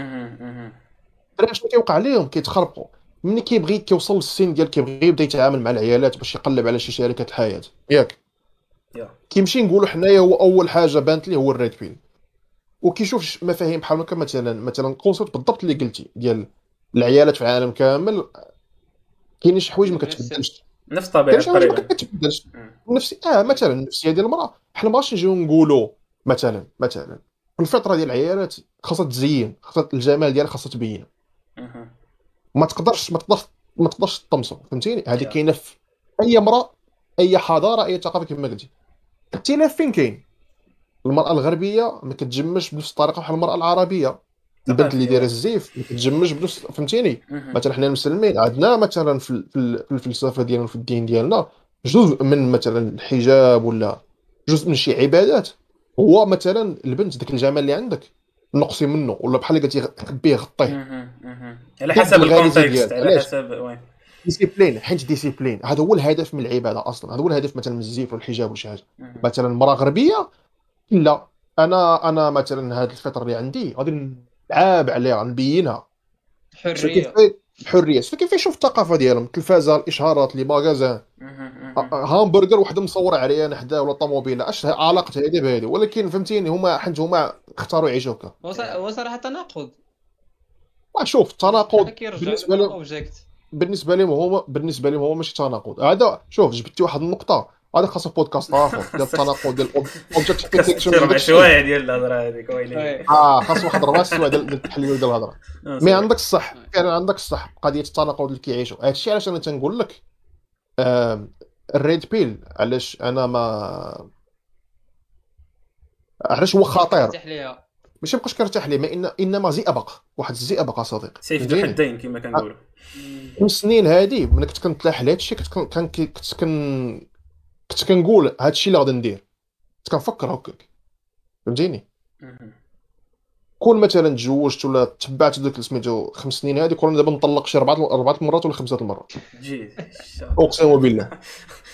الدراري شنو كيوقع لهم كيتخربقوا. ملي كيبغي كيوصل للسن ديال كيبغي يبدا يتعامل مع العيالات باش يقلب على شي شركة الحياة. ياك. يا. كيمشي نقولوا حنايا هو أول حاجة بانت ليه هو ال red pill وكيشوف مفاهيم بحال هكا مثلا مثلا concept بالضبط اللي قلتي ديال العيالات في العالم كامل كاينين شي حوايج ما كتبدلش. نفس الطبيعة كاين حوايج ما كتبدلش. نفسي آه مثلا النفسيه ديال المرأة. حنا ما نجيو نقولوا مثلا مثلا الفطرة ديال العيالات خاصها تزين خاصها الجمال ديالها خاصها تبين. ما تقدرش ما تقدرش ما تقدرش تطمسو فهمتيني؟ هذه. كاينة في أي امراه أي حضارة أي ثقافة كما قلتي الاختلاف فين كاين؟ المرأة الغربية ما كتجمش بنفس الطريقة بحال المرأة العربية. البنت اللي دايرة الزيف ما كتجمش بنفس فهمتيني. مثلا حنا المسلمين عندنا مثلا في ال- في ال- في الفلسفة ديالنا في الدين ديالنا جزء من مثلا الحجاب ولا جزء من شي عبادات هو مثلا البنت داك الجمال اللي عندك نقصي منه ولا بحال اللي قلتي خبيه غطيه. على حسب ال contexte. على؟ حسب وي ديسيبلين حيت ديسيبلين هذا هو الهدف من العبادة أصلا هذا هو الهدف مثلا من الزيف والحجاب ولا شي حاجة. مثلا مراه غربية لا أنا أنا مثلا هذه الفطرة اللي عندي غادي نلعب عليها نبينها شوف كيف حرية. الحريه شوف كيف يشوف الثقافة ديالهم. التلفازه الاشهارات لي مهم. هامبرجر وحده مصوره عريانه حداه ولا طوموبيله أش علاقه هذه بهذه ولكن فهمتيني هما حيت هما اختاروا يعيشوا هكا. هو صراحة تناقض. شوف التناقض بالنسبة لهم بالنسبة لهم هو بالنسبة لهم هو ماشي تناقض. هذا شوف جبتي واحد النقطة. هذا خاصه بودكاست آخر *laughs* ديال التناقض ديال اوبجيكت كسر مع شوية ديال الهضرة هذيك ويلي أي. آه خاص واحد ربع سواء ديال التحليل ديال الهضرة. آه، مي عندك الصح فعلا عندك الصح قضية التناقض اللي كيعيشوا. هادشي علاش أنا تنقول لك آم، الريد بيل علاش أنا ما علاش هو خطير؟ ماشي مابقاش كنرتاح ليه ما إن... إنما زئبق واحد الزئبق اصديقي سيف ذو؟ حدين كما كنقولوا. من السنين هادي ملي كنت كنتلاح لهاد الشيء كنت. كان كنت كن كنت كنقول هاد الشيء اللي غادي ندير. كنت كنفكر هكاك. فهمتيني. كون مثلا تزوجت ولا تبعت دوك سميتو خمس سنين هادي كون دابا نطلق شي اربعه اربعه مرات ولا خمسة المرات *laughs* أقسم بالله.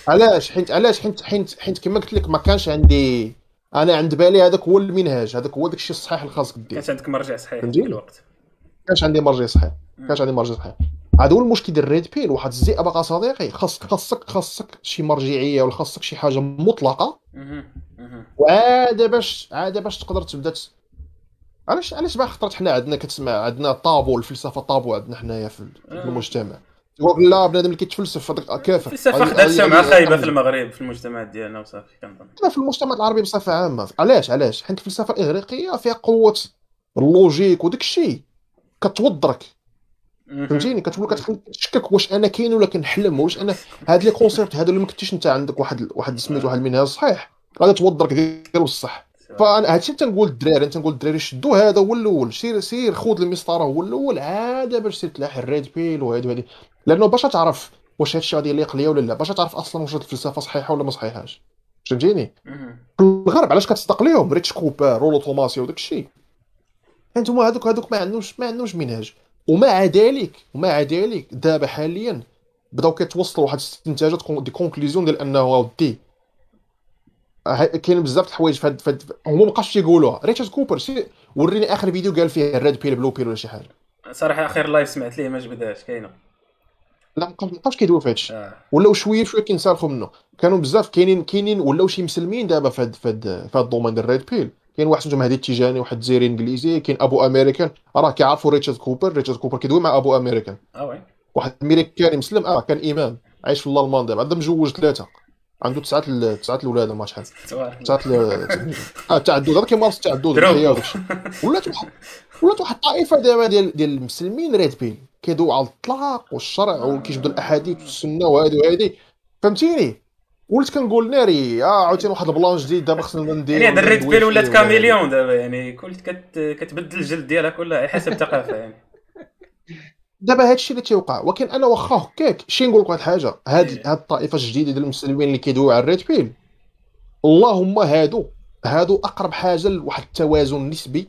علاش؟ حيت علاش؟ حيت حيت حيت كما قلت لك ما كانش عندي أنا عند بالي هذاك هو المنهاج هذاك هو داكشي الصحيح اللي خاصك دير. كانت عندك مرجع صحيح في الوقت. كانش عندي مرجع صحيح. كانش عندي مرجع صحيح. هذا هو المشكل ديال الريد بيل واحد الزئبق صديقي. خاصك خاصك خاصك شي مرجعية ولا خاصك شي حاجة مطلقة. وعاد باش عاد باش تقدر تبدا. علاش علاش بقى خطرت حنا عندنا كتسمع عندنا طابو الفلسفة طابو عندنا حنايا في آه. المجتمع. تقول لا بنادم اللي كيتفلسف هذاك كافر الفلسفة خدات سمعة خايبة في المغرب في المجتمعات ديالنا وصافي كنظن. في المجتمع العربي بصفة عامة. علاش علاش؟ حيت الفلسفة الإغريقية فيها قوة ال logique وداك الشيء كتوضرك. فهمتيني؟ كتقول كتخليك تشكك واش أنا كاين ولا كنحلم واش أنا هاد les concepts هادو اللي ما كنتيش انت عندك واحد واحد سميت واحد المنهاج صحيح. غادي توضرك ديال بصح فأنا هادشي تنقول للدراري تنقول للدراري شدوا هذا هو الأول. سير سير خذ المسطرة هو الأول. عاد باش سير تلاحي ال red pill وهادي وهادي. لأنه باش تعرف واش هادشي غادي يليق ليا ولا لا باش تعرف أصلا واش هاد الفلسفة صحيحة ولا ما صحيحاش فهمتيني؟ الغرب علاش كتصدق ليهم؟ ريتش كوبر رولو توماسي وداك الشيء أنتم هذوك هذوك ما عندهمش ما عندهمش منهاج ومع ذلك ومع ذلك دابا حاليا بداو كيتوصلوا واحد الاستنتاجات دي كونكلوزيون ديال أنه اودي ه- كاين بزاف د الحوايج فهاد فهاد هما مابقاش تيقولوها ريتشارد كوبر سي وريني آخر فيديو قال فيه الريد بيل بلو بيل ولا شي حاجة. صراحة آخر live سمعت ليه ما جبدهاش كاينة. لا مابقاش كيدويو في هادشي. آه. ولاو شوية بشويه كينسالخوا منه. كانوا بزاف كاينين كاينين ولاو شي مسلمين دابا في هاد في هاد ال domaine ديال ال red pill كاين واحد سميتو مهدي التيجاني واحد الجزائري إنجليزي كاين أبو أمريكان. راه كيعرفوا Richard Cooper. Richard Cooper كيدوي مع أبو أمريكان. آه oui. واحد امريكاني مسلم. آه كان إمام. عايش في الألمان دابا. عنده مجوج ثلاثة. عنده تسعة ال- تسعة الاولاد ما شحال. تسعة ال- آه التعدد هذا كيمارس التعدد ولات واحد ولات واحد الطائفة دابا ديال ديال المسلمين red pill كيدويو على الطلاق والشرع وكيجبدوا الأحاديث والسنة وهذه وهذه فهمتيني؟ وليت كنقول ناري آه عاوتاني واحد ال plan جديد دابا خصنا ندير يعني هذا وندوي pill ولات ولا- caméléon دابا يعني كل كت كتبدل الجلد ديالها كلها على حسب الثقافه يعني. *laughs* دابا هادشي اللي تيوقع ولكن أنا واخا هكاك شي نقول لك واحد الحاجة هاد هاد الطائفة الجديدة ديال المسلمين اللي كيدويو على ال red pill اللهم هادو هادو أقرب حاجة لواحد التوازن نسبي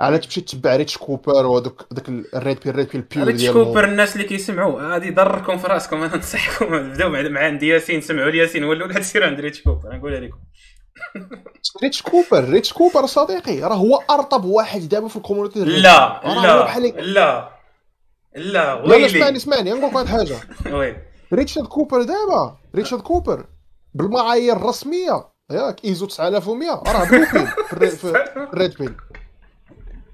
على تمشي تتبع Rich Cooper وهذوك داك ال red pill ال red pill pure Rich Cooper الناس اللي كيسمعوا. غادي يضركم في راسكم أنا ننصحكم. بداو مع عند ياسين سمعوا لياسين ولوا لا تسيروا عند Rich Cooper نقولها لكم Rich Cooper Rich Cooper صديقي راه هو أرطب واحد دابا في ال community لا لا لا لا لا لا اسمعني ويلي. اسمعني نقول لك واحد الحاجة *laughs* Richard Cooper دابا Richard Cooper بالمعايير الرسمية ياك إيزو 9100 راه في *laughs* الريد بيل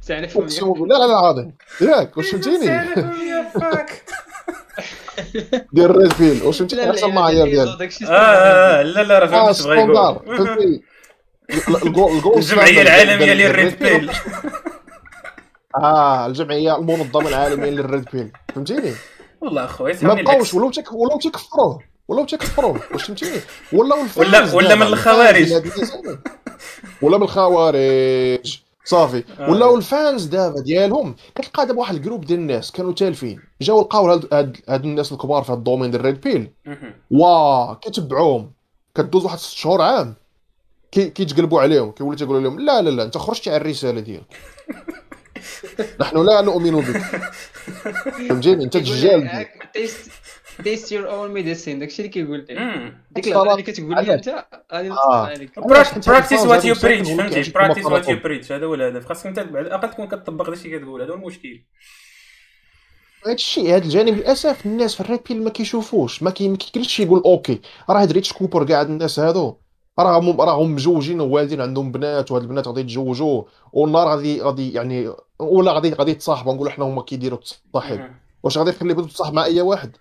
تعرف اقسم بالله لا لا العظيم ياك واش فهمتيني فاك ديال الريد بيل. واش فهمتيني لا أحسن لا المعايير لا ديال داكشي آه آه، لا لا راه آه فهمت اش بغا يقول فهمتي الجمعية العالمية للريد بيل. آه الجمعية المنظمة العالمية للريد بيل. فهمتيني؟ والله اخويا ما بقاوش ولاو ولاو تيكفروه ولاو تيكفروه واش فهمتيني ولاو ولا- *laughs* ولا من الخوارج. ولا من الخوارج. صافي. آه. ولاو ال fans دابا ديالهم كتلقى دابا واحد ال group ديال الناس كانوا تالفين. جاو لقاو هاد هاد هاد الناس الكبار في هاد ال domaine ديال ال red pill. واه كيتبعوهم كدوز واحد ست شهور عام. كي كيتقلبوا عليهم كيولي تيقول لهم لا لا لا انت خرجتي على الرسالة ديالك. *laughs* نحن لا نؤمن بك. فهمتيني انت دجال taste your own medicine داكشي اللي كيقول لك. ديك الهضره اللي كتقول لي انت غادي عليك practice what you preach فهمتي practice what you preach هذا هو الهدف خاصك انت على الاقل تكون كتطبق داكشي كتقول هذا هو المشكل هذا الشيء هذا الجانب للاسف الناس في ال red pill ما كيشوفوش ما كي- ما كيكلش يقول okay راه هاد Rich Cooper كاع هاد الناس هادو راهم راهم مزوجين ووالدين عندهم بنات وهاد البنات غادي يتزوجوا والنهار غادي غادي يعني ولا غادي غادي يتصاحبوا نقولوا حنا هما كيديروا التصاحب واش غادي يخلي بنته تصاحب مع اي واحد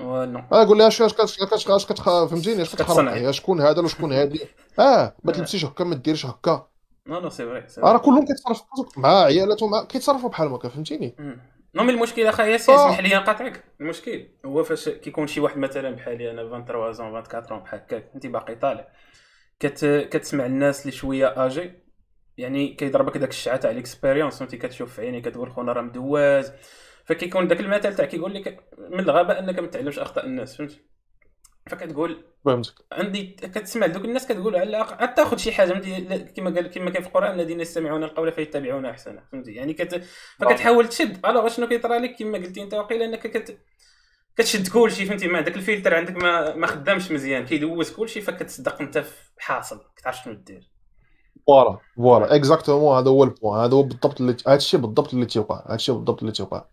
أنا نقول لها اش اش اش اش فهمتيني اش. كتخربقي شكون هذا وشكون هادي *laughs* آه ما تلبسيش هكا ما ديريش هكا. non non c'est vrai. راه كلهم كيتصرفوا مع عيالاتهم مع- كيتصرفوا بحال هكا فهمتيني؟ non mais المشكل اخا ياسين آه. اسمح لي نقاطعك المشكل هو فاش كيكون شي واحد مثلا بحالي أنا 23 زون 24 بحال هكاك أنت باقي طالع. كت كتسمع الناس اللي شوية أجي يعني كيضربك داك الشعاع تاع ال expérience فهمتي كتشوف في عيني كتقول خونا راه مدواز. فكيكون داك المثل تاع كيقول لك من الغباء إنك ما تعلمش أخطاء الناس فهمتي فكتقول فهمتك. عندي كتسمع دوك الناس كتقول على الأقل تاخذ شي حاجة فهمتي؟ لا- كما قال كما كاين في القرآن الذين يستمعون القول فيتبعون أحسنه فهمتي؟ يعني كت... فكتحاول تشد. alors شنو كيطرى لك كما قلتي أنت وقيلا إنك كت... كتشد كلشي فهمتي؟ ما داك الفلتر عندك ما ما خدامش مزيان. كيدوز كلشي فكتصدق أنت في حاصل كتعرف شنو دير. voilà voilà exactement هذا هو ال point هذا هو بالضبط اللي هذا الشيء بالضبط اللي تيوقع هذا الشيء بالضبط اللي تيوقع.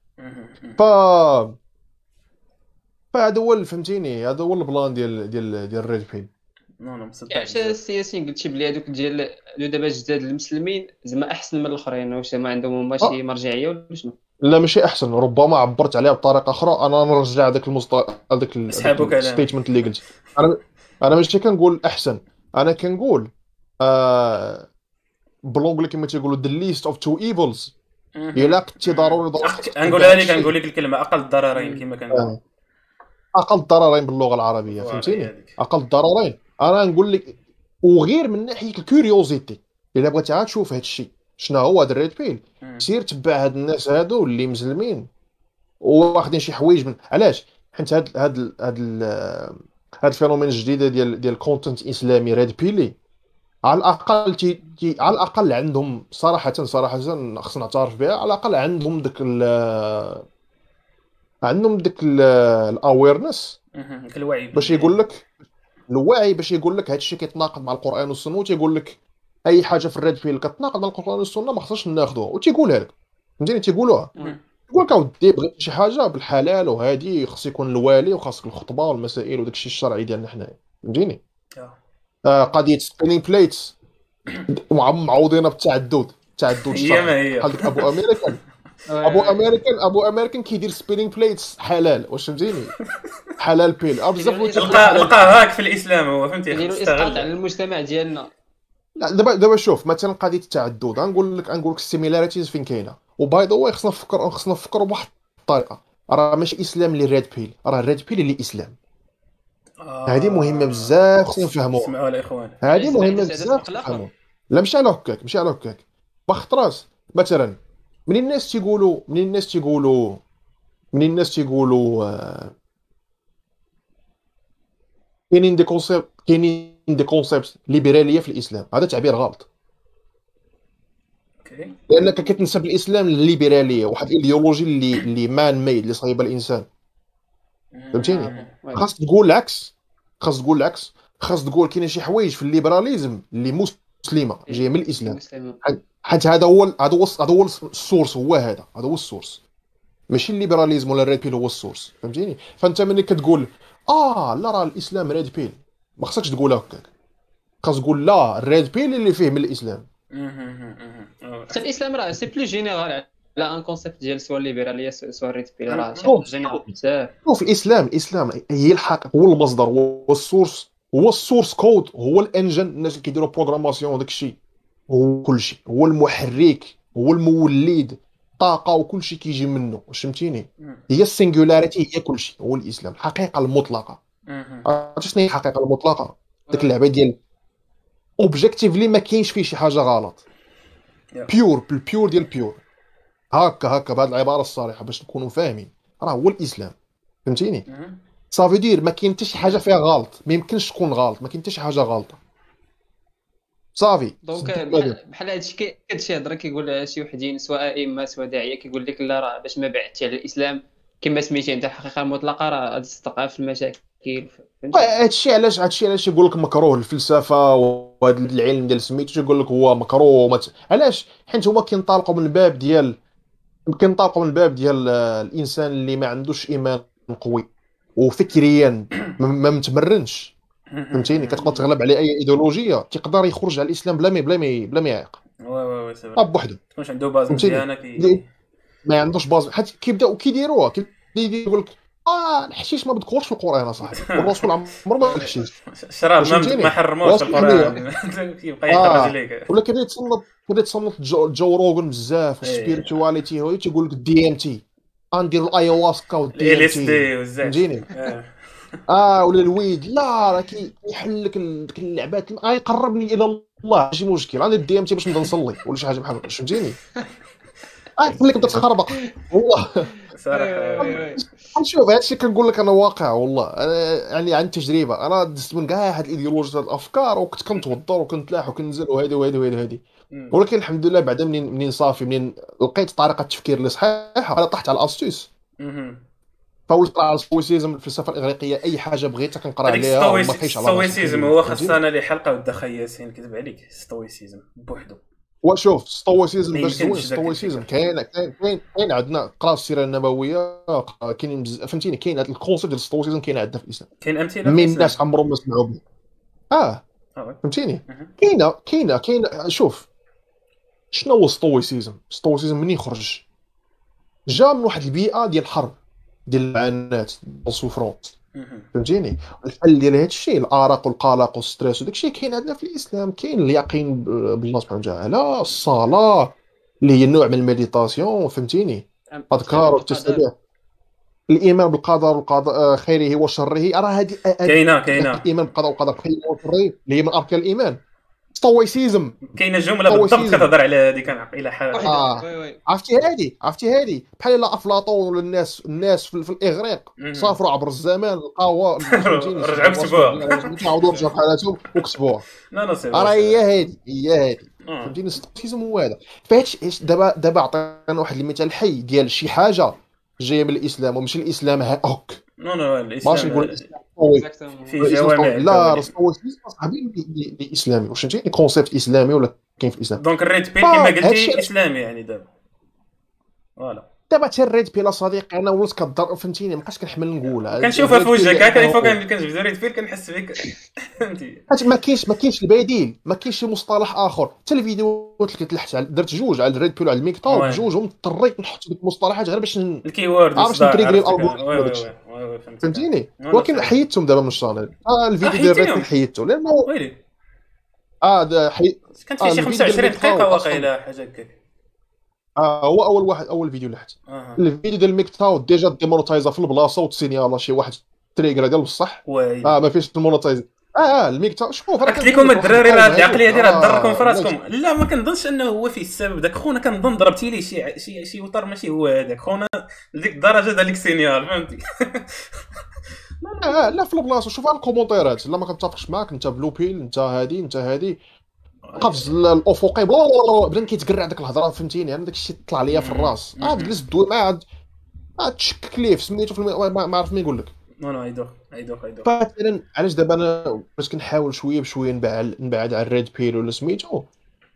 ف فهذا هو اللي فهمتيني هذا هو ال plan ديال ديال ديال ال red pill non non مصدق علاش السياسيين قلتي بلي هذوك ديال هادو دابا جداد المسلمين زعما أحسن من الأخرين واش زعما عندهم هما شي مرجعية ولا شنو؟ لا ماشي أحسن ربما عبرت عليها بطريقة أخرى. أنا نرجع هذاك المست هذاك. ال statement اللي قلت. أنا أنا ماشي كنقول أحسن أنا كنقول ب l'anglais كما تيقولوا the least of two evils. إلا كنتي ضروري ضروري أخ- نقولها لك نقول لك الكلمة أقل الضررين كما كنقول آه. أقل الضررين باللغة العربية فهمتيني؟ أقل الضررين أنا نقول لك وغير من ناحية ال curiosity إلا بغيتي عاد تشوف هذا الشيء. شنو هو هذا ال red pill؟ سير تبع هاد الناس هادو اللي مسلمين واخدين شي حوايج من علاش؟ حيت هاد هاد هاد هاد ال phénomène الجديدة ديال ديال ال content إسلامي red pill ي على الأقل تي تي على الأقل عندهم صراحة صراحة خصنا نعترف بها على الأقل عندهم ال- عندهم داك ال awareness. الوعي باش يقول لك الوعي باش يقول لك هذا الشيء كيتناقض مع القرآن والسنة وتيقول لك أي حاجة في ال red pill كتناقض مع القرآن والسنة ما خصناش ناخذوها وتيقولها لك فهمتيني تيقولوها. يقول لك اودي بغيت شي حاجة بالحلال وهادي خص يكون الولي وخاصك الخطبة والمسائل وداك الشيء الشرعي ديالنا حنايا فهمتيني. آه قضية spinning plates معوضينها بالتعدد التعدد هي الشرعي ما هي. بحال ديك أبو *laughs* أمريكان. أبو امريكان أبو أمريكان كيدير spinning plates حلال. واش فهمتيني؟ حلال pill. آه، بزاف لقى لقى هاك في الإسلام هو فهمتي؟ إسقاط على استغل المجتمع ديالنا. لا دابا دابا شوف مثلا قضية التعدد. غنقول لك غنقول لك ال similarities فين كاينة. و by the way خصنا نفكر خصنا نفكروا بواحد الطريقة. راه ماشي إسلام اللي red pill راه ال red pill اللي إسلام. آه. هذه مهمة بزاف خصنا نفهموها اسمعوا الاخوان هذه مهمة بزاف لا ماشي على هكاك ماشي على هكاك. بخطرات مثلا من الناس تيقولوا من الناس تيقولوا من الناس تيقولوا آه، كاينين des concepts كاينين des concepts ليبراليه في الإسلام. هذا تعبير غلط. okay. لأنك كتنسب الإسلام للليبرالية واحد الإيديولوجي اللي اللي man-made اللي صايبه الإنسان. فهمتيني؟ خاص تقول العكس. خاص تقول العكس. خاص تقول كاين شي حوايج في ال libéralisme اللي مسلمة جاية من الإسلام. حيت هذا هو هذا هو هذا هو ال source هو هذا. هذا هو ال source ماشي ال libéralisme ولا ال red pill هو ال source فهمتيني؟ فأنت ملي كتقول آه لا راه الإسلام red pill ما خصكش تقولها هكاك. خاص تقول لا ال red pill اللي فيه من الإسلام. حتى الإسلام راه c'est plus général على un concept ديال soit الليبرالية soit ال red pill راه بزاف. شوف الاسلام الاسلام هي الحق هو المصدر هو ال source هو ال source code هو ال engine الناس اللي كيديروا programmation وداك الشيء. هو كل شيء هو المحرك هو المولد طاقة وكل شيء كيجي منه واش فهمتيني هي ال singularity هي كل شيء هو الإسلام الحقيقة المطلقة. عرفتي شنو هي الحقيقة المطلقة؟ ديك اللعبة ديال objectively ما كاينش فيه شي حاجة غلط. pure بال pure ديال pure هكا هكا بهذه العبارة الصريحة باش نكونوا فاهمين. راه هو الإسلام. فهمتيني؟ صافي دير ما كاين حتى شي حاجة فيها غلط. ما يمكنش تكون غلط. ما كاين حتى شي حاجة غلطة. صافي. donc بحال هادشي كتشي هضرة كيقول شي وحدين سواء أئمة سواء داعية كيقول لك لا راه باش ما بعدتي على الإسلام. كما سميتي أنت الحقيقة المطلقه راه غادي تستقع في المشاكل. فهمتي؟ هادشي علاش هادشي علاش يقول لك مكروه الفلسفة وهذا العلم ديال سميتو يقول لك هو مكروه ومت... علاش؟ حيت هما كينطلقوا من الباب ديال كينطلقوا من الباب ديال الإنسان اللي ما عندوش إيمان قوي وفكريا ما متمرنش. فهمتيني؟ كتبقى تغلب عليه أي إيديولوجية تقدر يخرج على الإسلام بلا ما بلا ما بلا ما يعيق. oui oui oui c'est بوحدو تكونش عنده base؟ مزيانة؟ كي ما عندوش base حيت كيبداو كيديروها كيبدا يقول لك آه الحشيش ما مذكورش في القرآن اصاحبي *laughs* والرسول عمره ما الحشيش. واش ما؟ ما حرموش في القرآن. كيبقى *laughs* آه. يخرج ليك ولا كيبدا يتصنت كيبدا يتصنت جو, روغن بزاف إيه. وال spirituality هو تيقول لك DMT غندير ال ayahuasca وال DMT فهمتيني آه. آه ولا ال weed. لا راه كي- كيحل لك ديك اللعبات. آه يقربني إلى الله. ماشي مشكل. غندير DMT باش نبدأ نصلي. ولا شي حاجة بحال فهمتيني *laughs* آه خليك تخربق. والله. صراحة شوف هذا الشيء كنقول لك أنا واقع والله يعني عن تجربة أنا دزت من كاع هاد الايديولوجيا هاد الأفكار وكنت كنتوضر وكنتلاح وهادي وهادي وهادي وهادي مم. ولكن الحمد لله بعدا منين منين صافي منين لقيت طريقة التفكير اللي صحيحة أنا طحت على الاستوس. فولت نقرا على الستويسيزم الفلسفة الإغريقية أي حاجة بغيت كنقرأ عليها وما الستويس- خايش على. الستويسيزم هو؟ خاصنا لي حلقه ودا خياسين كذب عليك ستويسيزم بوحدو وشوف stoicism ما باش زوين stoicism الفكر. كاين كاين كاين كاين عندنا قرا السيرة النبوية بزاف فهمتيني كاين هذا ال concept ديال ال stoicism كاين عندنا في الإسلام كاين أمثلة من؟ الناس عمرهم ما سمعوا به آه آه،. فهمتيني. كاينة كاينة كاينة شوف شنو هو stoicism stoicism منين خرج جا من واحد البيئة ديال الحرب ديال المعاناه ال souffrance مهم. فهمتيني؟ الحل ديال هذا الشيء الأرق والقلق وال stress وداك الشيء كاين عندنا في الإسلام كاين اليقين بالله سبحانه وتعالى الصلاة اللي هي نوع من ال méditation فهمتيني؟ أذكار والتسبيح الإيمان بالقدر والقضاء آه، خيره وشره. راه هذه كاينة كاينة. الإيمان بالقضاء والقدر خيره وشره اللي هي من أركان الإيمان. stoicism كاينة جمله بالضبط. كتهضر على هذه كان إلى حال آه. oui oui. عرفتي هادي؟ عرفتي هادي؟ بحال إلا أفلاطون ولا الناس الناس في, في الإغريق. سافروا عبر الزمان فهمتيني؟ *laughs* رجعوا كتبوها. تعاودوا رجعوا في حالاتهم وكتبوها لا لا c'est راه هي هادي هي هادي. آه. فهمتيني؟ stoicism هو هذا. فهادشي إيش- دابا دابا عطينا واحد المثال حي ديال شي حاجة جاية من الإسلام وماشي الإسلام ها- non non ماشي نقول الاسلام الاسلام قوي في جوامع لا. stoicism صاحبي اللي- اللي اللي اسلامي واش فهمتي concept اسلامي ولا كاين في الاسلام donc ال red pill كما قلتي اسلامي يعني دابا voilà دابا حتى ال red pill صديقي أنا ولت كضر فهمتيني مابقاش كنحمل نقولها. كنشوفها في الريد وجهك هكا لأنه- فوق كنجبد red pill كنحس بك. *laughs* فهمتي؟ حيت ما كاينش ما كاينش البديل ما كاينش شي مصطلح آخر. حتى الفيديوهات اللي كتلحت على درت جوج على ال red pill وعلى ال MGTOW oui. جوجهم اضطريت نحط ديك المصطلحات غير باش ال keyword. oui oui فهمتك. فهمتيني؟ ولكن. حيدتهم دابا من ال channel. آه الفيديو ديال ال red؟ pill حيدته لأنه آه حي... كانت آه، فيه شي الفيديو 25 ديال دقيقة واقيلا حاجة هكاك آه هو أول واحد أول فيديو اللي حت أها. الفيديو ديال الميكتاو ديجا ديمونوتايزا في البلاصة وتسينيالا شي واحد تريجر ديال بصح؟ آه ما فيش المونوتايز آه آه الميكتاو شوف أنا قلت لكم الدراري راه لك العقلية دي راه آه، تضركم في لا، راسكم لا ما كنظنش أنه هو فيه السبب. داك خونا كنظن ضربتي لي شي شي شي وتر ماشي هو. هذاك خونا لديك الدرجه دالك سينيال فهمتي؟ *laughs* آه لا في البلاصة. شوف على الكومونتيرات لا ما كنتفقش معاك. انت بلو بيل انت هادي انت هادي. قفز ال- الأفقي. بلا بلا كيتقرع ديك الهضرة فهمتيني؟ أنا داك الشيء طلع ليا في الراس. عاد جلس دوي معاه عاد تشكك ليه؟ في سميتو في الم... ما ما عرف ما يقول لك non non ايدوخ ايدوخ ايدوخ فمثلا علاش دابا أنا باش كنحاول شوية بشوية نبعد نبعد على ال red pill ولا سميتو؟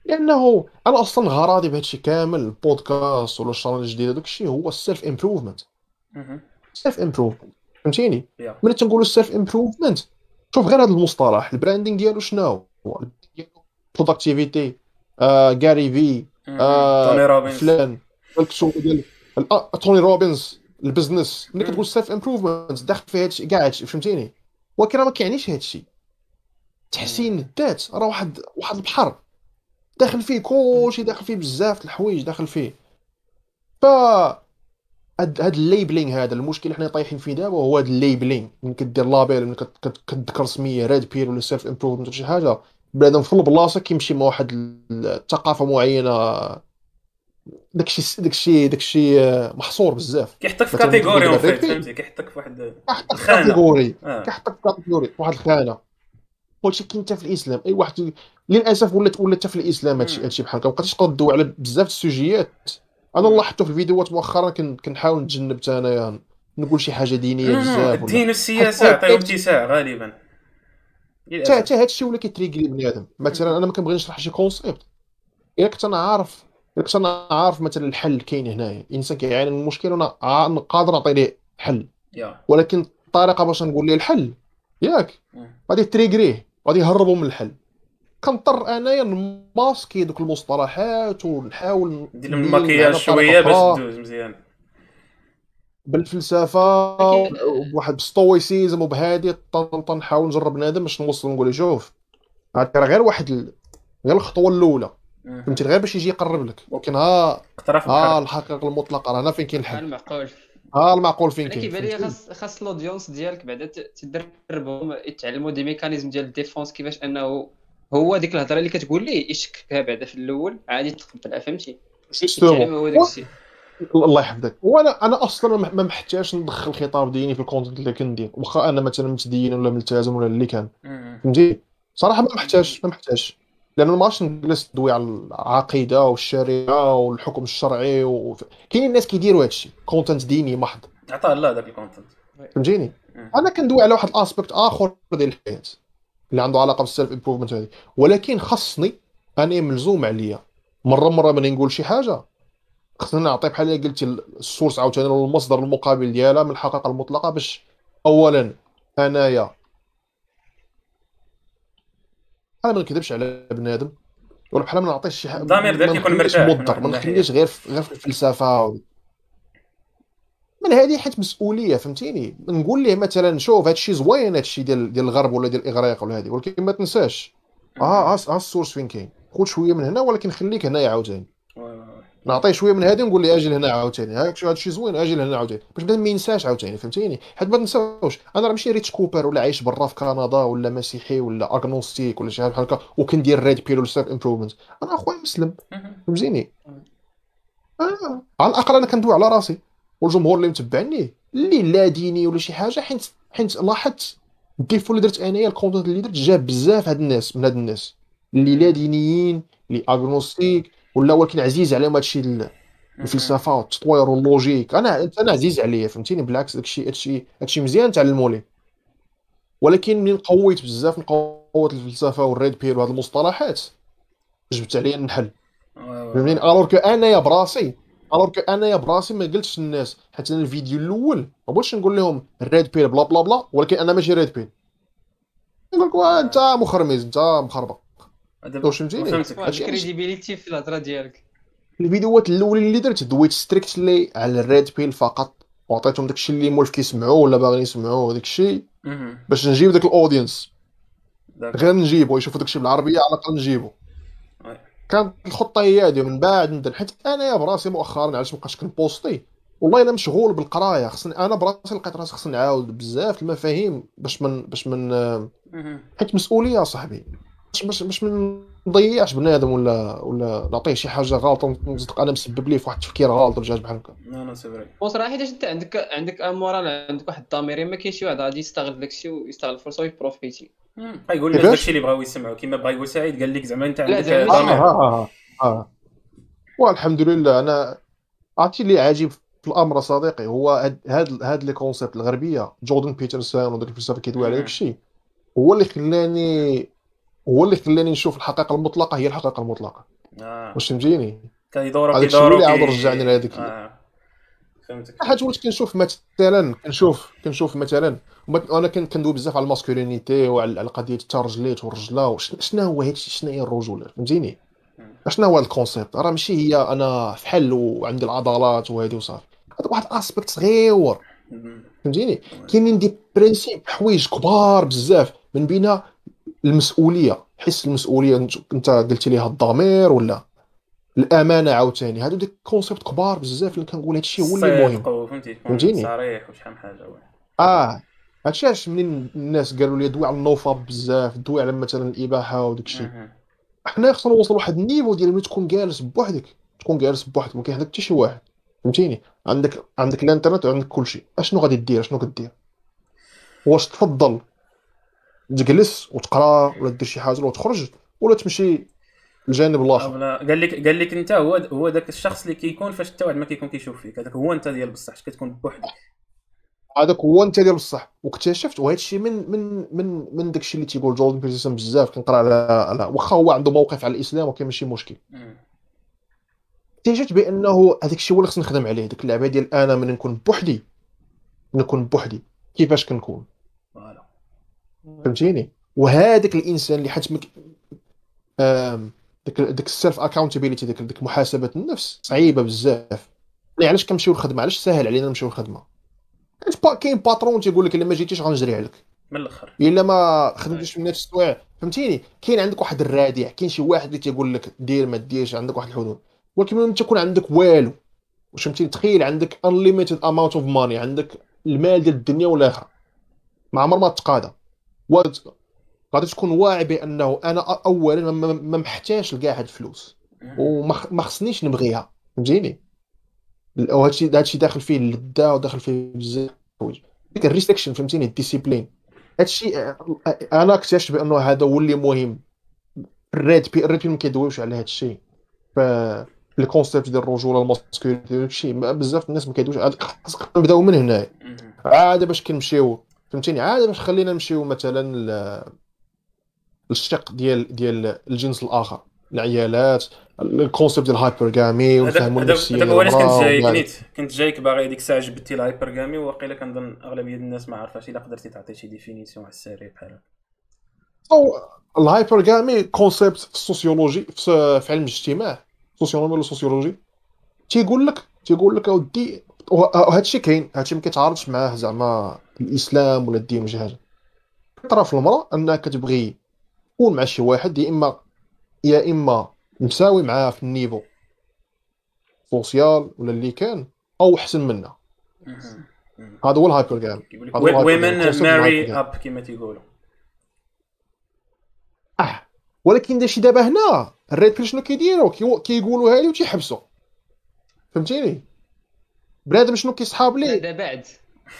لأنه أنا أصلا غراضي بهذا الشيء كامل البودكاست ولا ال channel الجديد هذاك الشيء هو ال self improvement مهم. self improvement فهمتيني. ملي تنقولوا ال self improvement شوف غير هذا المصطلح ال branding ديالو شنو هو؟ productivity آه Gary Vee Tony Robbins فلان الكتب ديال ال- Tony Robbins ال business ملي. كتقول self improvement داخل في هادشي كاع هادشي فهمتيني ولكن راه ما كيعنيش هادشي تحسين الذات راه واحد واحد البحر داخل فيه كلشي داخل فيه بزاف د الحوايج داخل فيه ف هاد ال labeling هذا المشكل حنا طايحين فيه دابا هو هاد ال labeling ملي كدير label كت- كتذكر سميه red pill ولا self improvement ولا شي حاجة بنادم في البلاصه كيمشي مع واحد الثقافة معينة. داكشي داكشي داكشي آه، محصور بزاف. كيحطك في category en fait فهمتي؟ كيحطك في واحد كيحطك في. category آه. كيحطك في category واحد الخانة. هادشي كاين حتى في الإسلام. أي واحد للأسف ولات ولات حتى في الإسلام هادشي. هادشي بحال هكا. مابقيتش تقدر تدوي على بزاف ال sujet ات. أنا مم. لاحظتو في الفيديوهات مؤخرا كن- كنحاول نتجنب حتى انايا نقول شي حاجة دينية بزاف الدين والسياسة عطيو اتساع غالبا. حتى. حتى هادشي ولا كي trigger ي بنادم. مثلا أنا ما كنبغيش نشرح شي concept إلا كنت أنا عارف إلا كنت أنا عارف مثلا الحل كاين هنايا. الإنسان كيعاني من مشكل وأنا قادر نعطي ليه حل. ولكن الطريقة باش نقول ليه الحل ياك. غادي trigger يه غادي يهربوا من الحل. كنضطر أنايا ن masquer دوك المصطلحات ونحاول ندير المكياج شوية باش تدوز مزيان. بالفلسفة أكيد. بواحد بال stoicism وبهادي طن- طن نحاول نجرب بنادم باش نوصل نقول له شوف راه غير واحد ال... غير الخطوة الأولى. فهمتي غير باش يجي يقرب لك ولكن ها اقترف ها الحقيقة المطلقة راه هنا فين كاين الحل المعقول ها المعقول فين كاين كيبان لي؟ خاص خاص ال audience ديالك بعدا تدربهم يتعلموا des mécanismes ديال ال défense كيفاش أنه هو ديك الهضرة اللي كتقول ليه يشك فيها بعدا في الأول عادي تقبلها فهمتي جوستومون. الشيء الله يحفظك. وأنا أنا أصلا ما- محتاجش ندخل خطاب ديني في ال content اللي كندير واخا أنا مثلا متدين ولا ملتزم ولا اللي كان. فهمتي؟ صراحة ما محتاج ما محتاج لأنه ما غاش نجلس ندوي على العقيدة والشريعة والحكم الشرعي و... كاين الناس كيديروا هادشي. content ديني محض. عطاه الله داك ال content فهمتيني. أنا كندوي على واحد ال aspect آخر ديال الحياة اللي عنده علاقة بال self improvement هذه. ولكن خصني أنا ملزوم عليا. مره مرة ملي نقول شي حاجة خصني نعطي بحال اللي قلتي السورس عاوتاني المصدر المقابل ديالها من الحقيقة المطلقة باش اولا أنايا أنا ما نكذبش على بنادم ولا بحال ما نعطيش شي حاجة الضمير ديالك يكون مرتاح ما. نخليش غير في غير في الفلسفة و... من هذه حيت مسؤولية فهمتيني نقول ليه مثلا شوف هذا الشيء زوين هذا الشيء ديال ديال الغرب ولا ديال الاغريق ولا هذه ولكن ما تنساش آه آه آه ال source فين كاين خذ شوية من هنا ولكن خليك هنايا عاوتاني. نعطيه شوية من هذه ونقول ليه أجي لهنا عاوتاني. هاك شو هذا الشيء زوين أجي لهنا عاوتاني. باش ما ينساش عاوتاني فهمتيني؟ حيت ما تنساوش أنا راه ماشي ريتش كوبر ولا عايش برا في كندا ولا مسيحي ولا agnostique ولا شي حاجة بحال هكا وكندير red pill ولا self improvement أنا أخويا مسلم. فهمتيني؟ آه. على الأقل أنا كندوي على راسي. والجمهور اللي متبعني اللي لا ديني ولا شي حاجة حيت حيت لاحظت ال défaut اللي درت أنايا ال content اللي درت جاب بزاف هاد الناس من هاد الناس. اللي لا دينيين اللي agnostique ولا ولكن عزيز عليهم هادشي ال- الفلسفه والتطوير و ال logique أنا أنا عزيز عليا فهمتيني؟ بالعكس داكشي هادشي هادشي مزيان تعلموا ليه ولكن منين قويت بزاف نقوت الفلسفة و ال red pill وهاد المصطلحات جبت عليا النحل. Oui. فهمتيني؟ Alors que أنايا براسي. Alors que أنايا براسي ما قلتش للناس. حتى أنا الفيديو الأول ما بغيتش نقول لهم ال red pill بلا بلا بلا ولكن أنا ماشي red pill نقول لك أنت مخرميز أنت مخربق. واش فهمتيني هادشي- ال crédibilité في الهضره ديالك الفيديوهات الاولين اللي درت دويت strictly على ال red pill فقط وعطيتهم داكشي اللي مولف كيسمعوه ولا باغيين يسمعوه داك الشيء مم. باش نجيب داك ال audience غير نجيبو يشوفوا داكشي بالعربيه على الاقل نجيبو. كانت الخطه هي هذه من بعد ندير حيت أنايا براسي مؤخرا علاش مابقاش كن poster والله الا مشغول بالقرايه خصني أنا براسي لقيت راسي خصني نعاود بزاف المفاهيم باش من باش من. حيت مسؤوليه صاحبي باش باش باش ما نضيعش بنادم ولا ولا نعطيه شي حاجة غلطه ونصدق أنا مسبب ليه في واحد التفكير غلط ولا جاج بحال هكا. لا لا c'est vrai. وصراحه حيت أنت عندك عندك un moral عندك واحد الضمير ما كاين شي واحد غادي يستغل داكشي ويستغل الفرصه وي profiter. بغا يقول كيفاش؟ داكشي اللي بغاو يسمعوا كما بغا يقول سعيد قال لك زعما أنت عندك آه ضمير. آه آه آه والحمد لله أنا عرفتي اللي عجيب في الأمر صديقي. هو هاد هاد هاد les concepts الغربية جوردن بيترسون وداك الفلسفة كيدوي على. داك الشيء هو اللي خلاني هو اللي خلاني نشوف الحقيقة المطلقة هي الحقيقة المطلقة. آه. واش فهمتيني هذاك الشيء كيدوروا اللي عاود رجعني لهذيك آه. فهمتك. حيت وليت كنشوف مثلا كنشوف كنشوف مثلا أنا كن- كندوي بزاف على ال masculinity وعلى على قضيه الترجليت والرجلة شنو هو هادشي؟ شنو هي الرجولة؟ فهمتيني. شنو هو هذا ال concept؟ راه ماشي هي أنا فحل وعندي العضلات وهذه وصافي. هذا واحد aspect صغير. مم. فهمتيني؟ كاينين des principes حوايج كبار بزاف. من بينها المسؤولية حس المسؤولية انت قلتي ليها الضمير ولا؟ الأمانة عاوتاني. هادو des concepts كبار بزاف اللي كنقول هادشي هو اللي مهم. تكون فهمتيني؟ صريح وشحال من حاجة. آه. هادشي علاش منين الناس قالوا لي دوي على ال nofap بزاف دوي على مثلا الإباحية وداك الشيء. حنا خصنا نوصل لواحد ال niveau ديال ملي تكون جالس بوحدك. تكون جالس بوحدك ما عندك حتى شي واحد. فهمتيني؟ عندك عندك الإنترنت وعندك كل شيء أشنو غادي دير؟ أشنو كدير؟ واش تفضل؟ تجلس وتقرا ولا دير شي حاجة ولا تخرج ولا تمشي للجانب الآخر. ولا قال لك قال لك أنت هو هو ذاك الشخص اللي كيكون فاش حتى واحد ما كيكون كيشوف فيك. هذاك هو أنت ديال بصح كتكون بوحدك. هذاك هو أنت ديال بصح. واكتشفت وهذا الشيء من من من من داك الشيء اللي تيقول جوردن بيترسون بزاف كنقرأ على على واخا هو عنده موقف على الإسلام ولكن ماشي مشكل. اكتشفت بأنه هذاك الشيء هو اللي خصني نخدم عليه. ديك اللعبة ديال أنا من نكون بوحدي نكون بوحدي. كيفاش كنكون؟ فهمتيني؟ وهذاك الإنسان اللي حيت مك... آم، ديك ديك ال self accountability ديك ديك محاسبة النفس صعيبة بزاف. يعني علاش كنمشيو للخدمة؟ علاش ساهل علينا نمشيو للخدمة؟ كاين با- كاين patron تيقول لك إلا ما جيتيش غنجري عليك. من الأخر. إلا ما خدمتيش من نفس السوايع فهمتيني؟ كاين عندك واحد الرادع كاين شي واحد اللي تيقول لك دير ما ديرش عندك واحد الحدود. ولكن ملي تكون عندك والو. واش فهمتيني؟ تخيل عندك unlimited amount of money عندك المال ديال الدنيا والاخره ما عمر ما تقاضى. غادي تكون واعي بأنه أنا اولا ما- محتاجش لكاع هاد الفلوس. وما خصنيش نبغيها. فهمتيني؟ هذا الشيء داخل فيه اللذة وداخل فيه بزاف ديك ال restriction فهمتيني؟ ال discipline. هذا الشيء أنا اكتشفت بأنه هذا هو اللي مهم. ال red pill ال red pill ما كيدويوش على هذا الشيء ف ال concept ديال الرجولة الشيء ما- بزاف الناس ما كيدويوش. خاصك نبداو من هنايا. مم. عاد باش كنمشيو فهمتيني؟ عاد باش خلينا نمشيو مثلا ل- للشق ديال ديال الجنس الآخر. العيالات ال concept ديال ال hypergamy هذاك ونفهموا النفسيه ديال علاش كنت جايك. نيت كنت جايك باغي ديك الساعة جبدتي ال hypergamy وواقيلا كنظن أغلبية الناس ما عارفاش إلا قدرتي تعطي شي définition على السريع بحال أو ال hypergamy concept في ال sociologie في علم الاجتماع. sociologie ولا sociology. تيقول لك تيقول لك أودي وهذا الشيء كاين هذا الشيء ما كيتعارضش معاه زعما الإسلام ولا الدين ولا شي حاجة. في المرأة أنها كتبغي تكون مع شي واحد يا اما يا إما مساوي معاه في ال niveau social ولا اللي كان أو أحسن منها. هذا هو هو الهايبرغامي. ويمن ماري. اب كما تيقولوا. آه ولكن داكشي دابا هنا ال red شنو كيديروا كيقولوها لي وتيحبسوا فهمتيني؟ بنادم شنو كيصحاب ليه هذا بعد.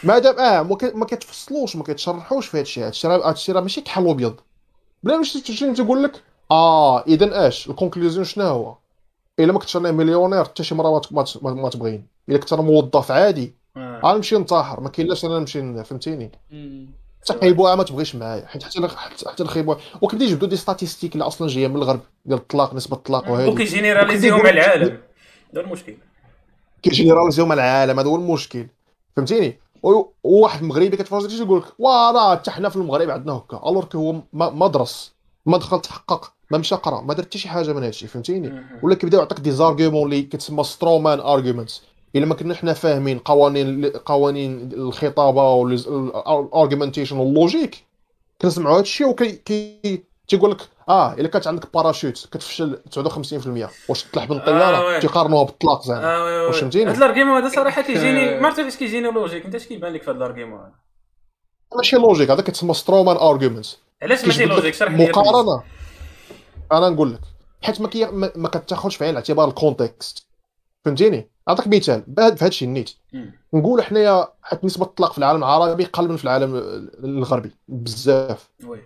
ما دام آه ما كتفصلوش ما كيتشرحوش في هادشي. هادشي راه هادشي راه ماشي كحل وابيض بلا مش شنو تيقول لك؟ آه اذا اش ال conclusion شنو هو؟ إلا ما كنتش أنا مليونير حتى شي مرة ما ت- ما ت- ما- ما تبغيني إلا كنت أنا موظف عادي. آه. غنمشي ننتحر ما كاينلاش أنا نمشي فهمتيني؟ حتى خيبوها ما تبغيش معايا. حيت حتى حتى حتى الخيبوها وكيبدا يجبدوا des statistiques اللي أصلا جاية من الغرب ديال الطلاق نسبة الطلاق وهذه وكي généraliser هم على العالم. هذا المشكل كي généraliser و على العالم هذا هو المشكل. فهمتيني؟ وواحد مغربي كتفرج داكشي يقول لك واه حتى حنا في المغرب عندنا هكا. alors que هو ما درس ما دخل تحقق ما مشى قرأ ما دار حتى شي حاجة من هادشي فهمتيني؟ ولا كيبداو يعطيك des arguments اللي كتسمى strawman arguments إلا ما كنا حنا فاهمين قوانين قوانين الخطابة وال argumentation وال logique كنسمعوا هادشي وكي كي تيقول لك آه إلا كانت عندك باراشوت كتفشل 59% واش تطلع آه، بالطياره oui. تيقارنوها بالطلاق زعما. oui. واش فهمتيني؟ هاد ال argument هذا صراحة كيجيني ما عرفتش علاش كيجيني logique أنت اش كيبان لك في هاد ال argument هذا ماشي logique هذا كتسمى strawman argument علاش ماشي logique شرح لي مقارنة. أنا نقول لك حيت ما, كي... ما, ما كتاخذش في عين الاعتبار ال contexte فهمتيني؟ نعطيك مثال. بهذا في هذا الشيء النيت مم. نقول حنايا حيت نسبة الطلاق في العالم العربي قل من في العالم الغربي. بزاف. oui.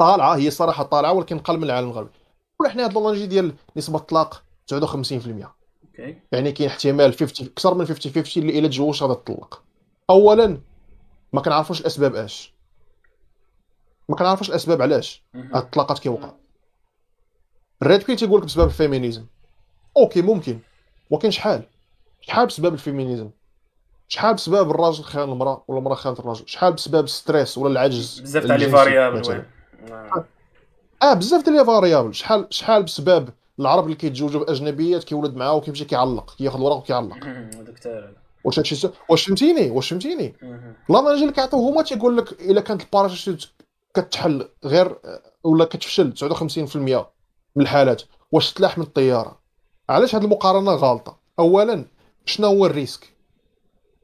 طالعة هي صراحة طالعة ولكن قل من العالم الغربي. نقول حنا هاد اللونجي ديال نسبة الطلاق 59% OK. يعني كاين احتمال 50 أكثر من 50 50 اللي إلا تزوج غادي تطلق اولا ما كنعرفوش الأسباب أش. ما كنعرفوش الأسباب علاش. هاد الطلاقات كيوقع. ال red pill تيقول لك بسبب ال féminisme. OK ممكن. ولكن شحال؟ شحال بسبب ال féminisme؟ شحال بسبب الراجل خان المرأة ولا المرأة خانت الراجل؟ شحال بسبب stress ولا العجز بزاف تاع les variables. آه بزاف ديال les variables. شحال شحال بسبب العرب اللي كيتزوجوا بأجنبيات كيولد معاه وكيمشي كيعلق كياخذ ورق وكيعلق. واش هادشي س- واش فهمتيني؟ واش فهمتيني؟ مانجي اللي كيعطيو هما تيقول لك إلا كانت الباراشوت كتحل غير ولا كتفشل 59% من الحالات واش تلاح من الطيارة؟ علاش هاد المقارنة غالطة؟ اولا شنو هو ال risque؟